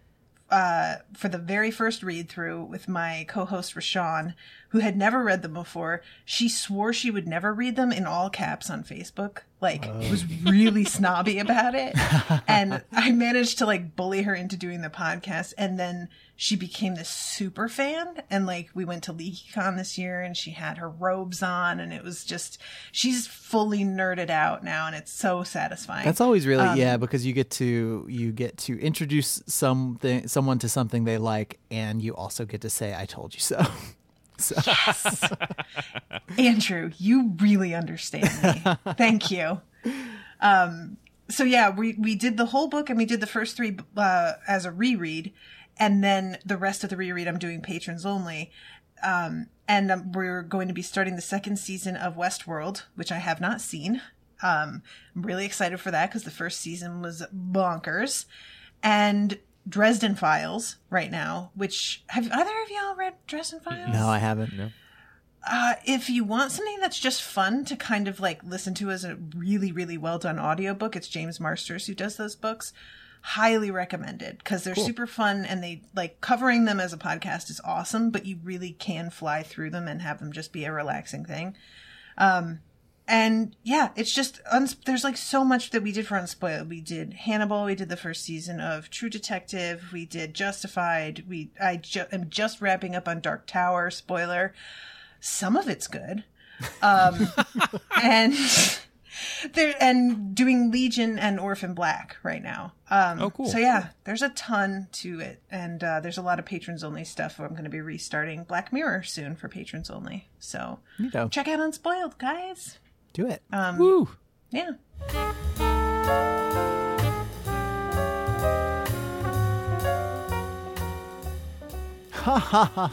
C: uh, for the very first read through with my co-host Rashawn, who had never read them before. She swore she would never read them in all caps on Facebook. Like was really snobby about it. And I managed to like bully her into doing the podcast and then she became this super fan and like we went to LeakyCon this year and she had her robes on and it was just she's fully nerded out now and it's so satisfying.
B: That's always really
C: Um,
B: yeah because you get to you get to introduce something someone to something they like and you also get to say I told you so. so
C: Andrew, you really understand me. Thank you. Um, so yeah, we we did the whole book and we did the first three uh, as a reread, and then the rest of the reread I'm doing patrons only. Um, and um, we're going to be starting the second season of Westworld, which I have not seen. Um, I'm really excited for that because the first season was bonkers, and Dresden Files right now. Which have either of y'all read Dresden Files?
B: no, I haven't.
C: Uh, if you want something that's just fun to kind of like listen to as a really, really well done audiobook, it's James Marsters who does those books. Highly recommended because they're super fun and they like covering them as a podcast is awesome, but you really can fly through them and have them just be a relaxing thing. Um, and yeah, it's just uns- there's like so much that we did for Unspoiled. We did Hannibal. We did the first season of True Detective. We did Justified. We I ju- am just wrapping up on Dark Tower. Spoiler. Some of it's good, um, and there and doing Legion and Orphan Black right now. Um,
A: Oh, cool.
C: So yeah, there's a ton to it, and uh, there's a lot of patrons only stuff. I'm going to be restarting Black Mirror soon for patrons only. So
B: You know,
C: check out Unspoiled, guys.
B: Do it.
C: Um,
A: Woo!
C: yeah. Ha ha ha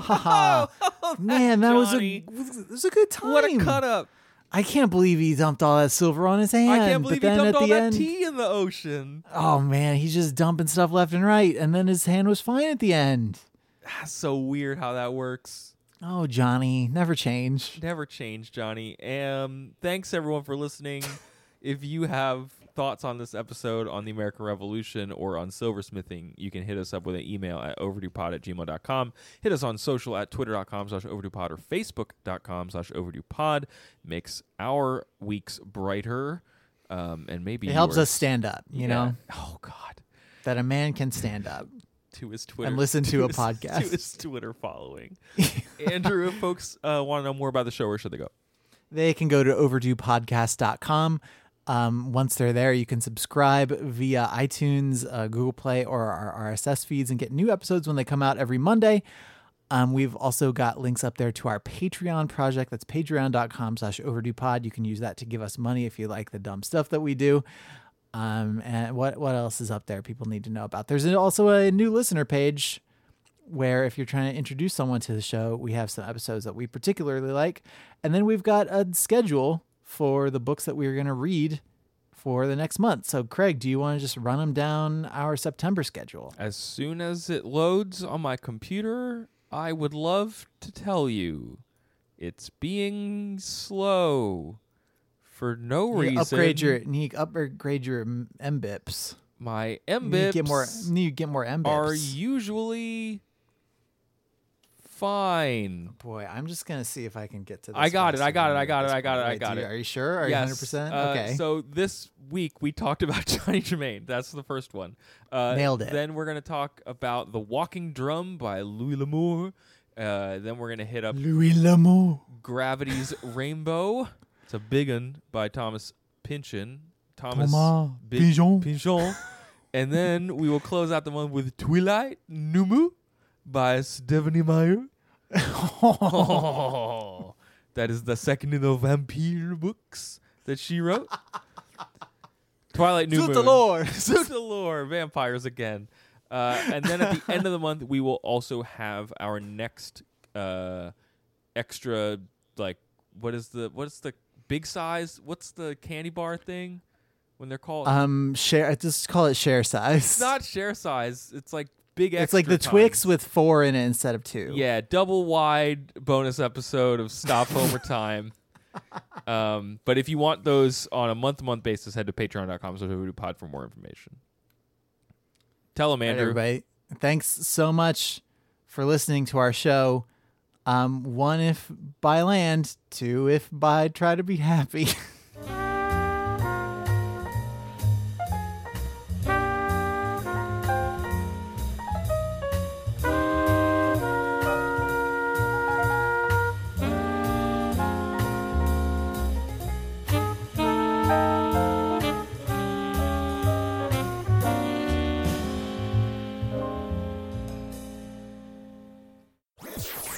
C: ha!
A: Oh,
B: Man, that was a was a good time.
A: what a cut up!
B: I can't believe he dumped all that silver on his hand.
A: I can't believe
B: but
A: he dumped
B: at
A: all
B: the
A: that
B: end,
A: tea in the ocean.
B: Oh man, he's just dumping stuff left and right, and then his hand was fine at the end.
A: That's so weird how that works.
B: Oh, Johnny, never change.
A: Never change, Johnny. Um, thanks everyone for listening. if you have thoughts on this episode on the American Revolution or on silversmithing, you can hit us up with an email at overduepod at gmail.com. Hit us on social at twitter.com slash overduepod or facebook.com slash overduepod. Makes our weeks brighter. Um, and maybe
B: It helps
A: yours.
B: us stand up, you
A: Yeah.
B: know,
A: Oh God.
B: that a man can stand up.
A: To his Twitter and
B: listen to a
A: his-
B: podcast.
A: to his Twitter following. Andrew, if folks uh, want to know more about the show, where should they go?
B: They can go to overduepodcast.com. Um, once they're there, you can subscribe via iTunes, uh, Google Play, or our RSS feeds and get new episodes when they come out every Monday. Um, we've also got links up there to our Patreon project. That's patreon.com slash overduepod. You can use that to give us money if you like the dumb stuff that we do. Um, and what, what else is up there people need to know about? There's also a new listener page where if you're trying to introduce someone to the show, we have some episodes that we particularly like. And then we've got a schedule for the books that we're going to read for the next month. So, Craig, do you want to just run them down our September schedule?
A: As soon as it loads on my computer, I would love to tell you it's being slow for no
B: You
A: reason.
B: upgrade your need upgrade your M- MBIPs.
A: my
B: You need get more.
A: MBIPs
B: Need get more MBIPs.
A: are usually fine.
B: Boy, I'm just gonna see if I can get to. This
A: I got it, I got it, I got it, I got it, I got it.
B: Are you sure? Are you
A: yes.
B: 100? percent
A: uh,
B: Okay.
A: So this week we talked about Johnny Germain. That's the first one. Uh,
B: Nailed it.
A: Then we're gonna talk about The Walking Drum by Louis L'Amour. Uh, then we're gonna hit up
B: Louis L'Amour.
A: Gravity's Rainbow. It's a big one by Thomas Pynchon. Thomas,
B: Thomas
A: Bi-
B: Pigeon.
A: Pigeon. and then we will close out the month with Twilight Numu by Stephenie Meyer. Oh, that is the second in the vampire books that she wrote. Twilight New
B: Suit
A: Moon.
B: the lore.
A: Suit the lore. Vampires again. Uh, and then at the end of the month, we will also have our next uh, extra, like, what is the what is the big size? What's the candy bar thing when they're called?
B: Um, share. I Just call it share size.
A: it's not share size. It's like big.
B: It's like the Twix with four in it instead of two.
A: Yeah, double wide bonus episode of Stop Homer Time. Um, but if you want those on a month to month basis, head to patreon.com so pod for more information. Tell them,
B: All right,
A: Andrew.
B: everybody. Thanks so much for listening to our show. Um, one if by land, two if by try to be happy.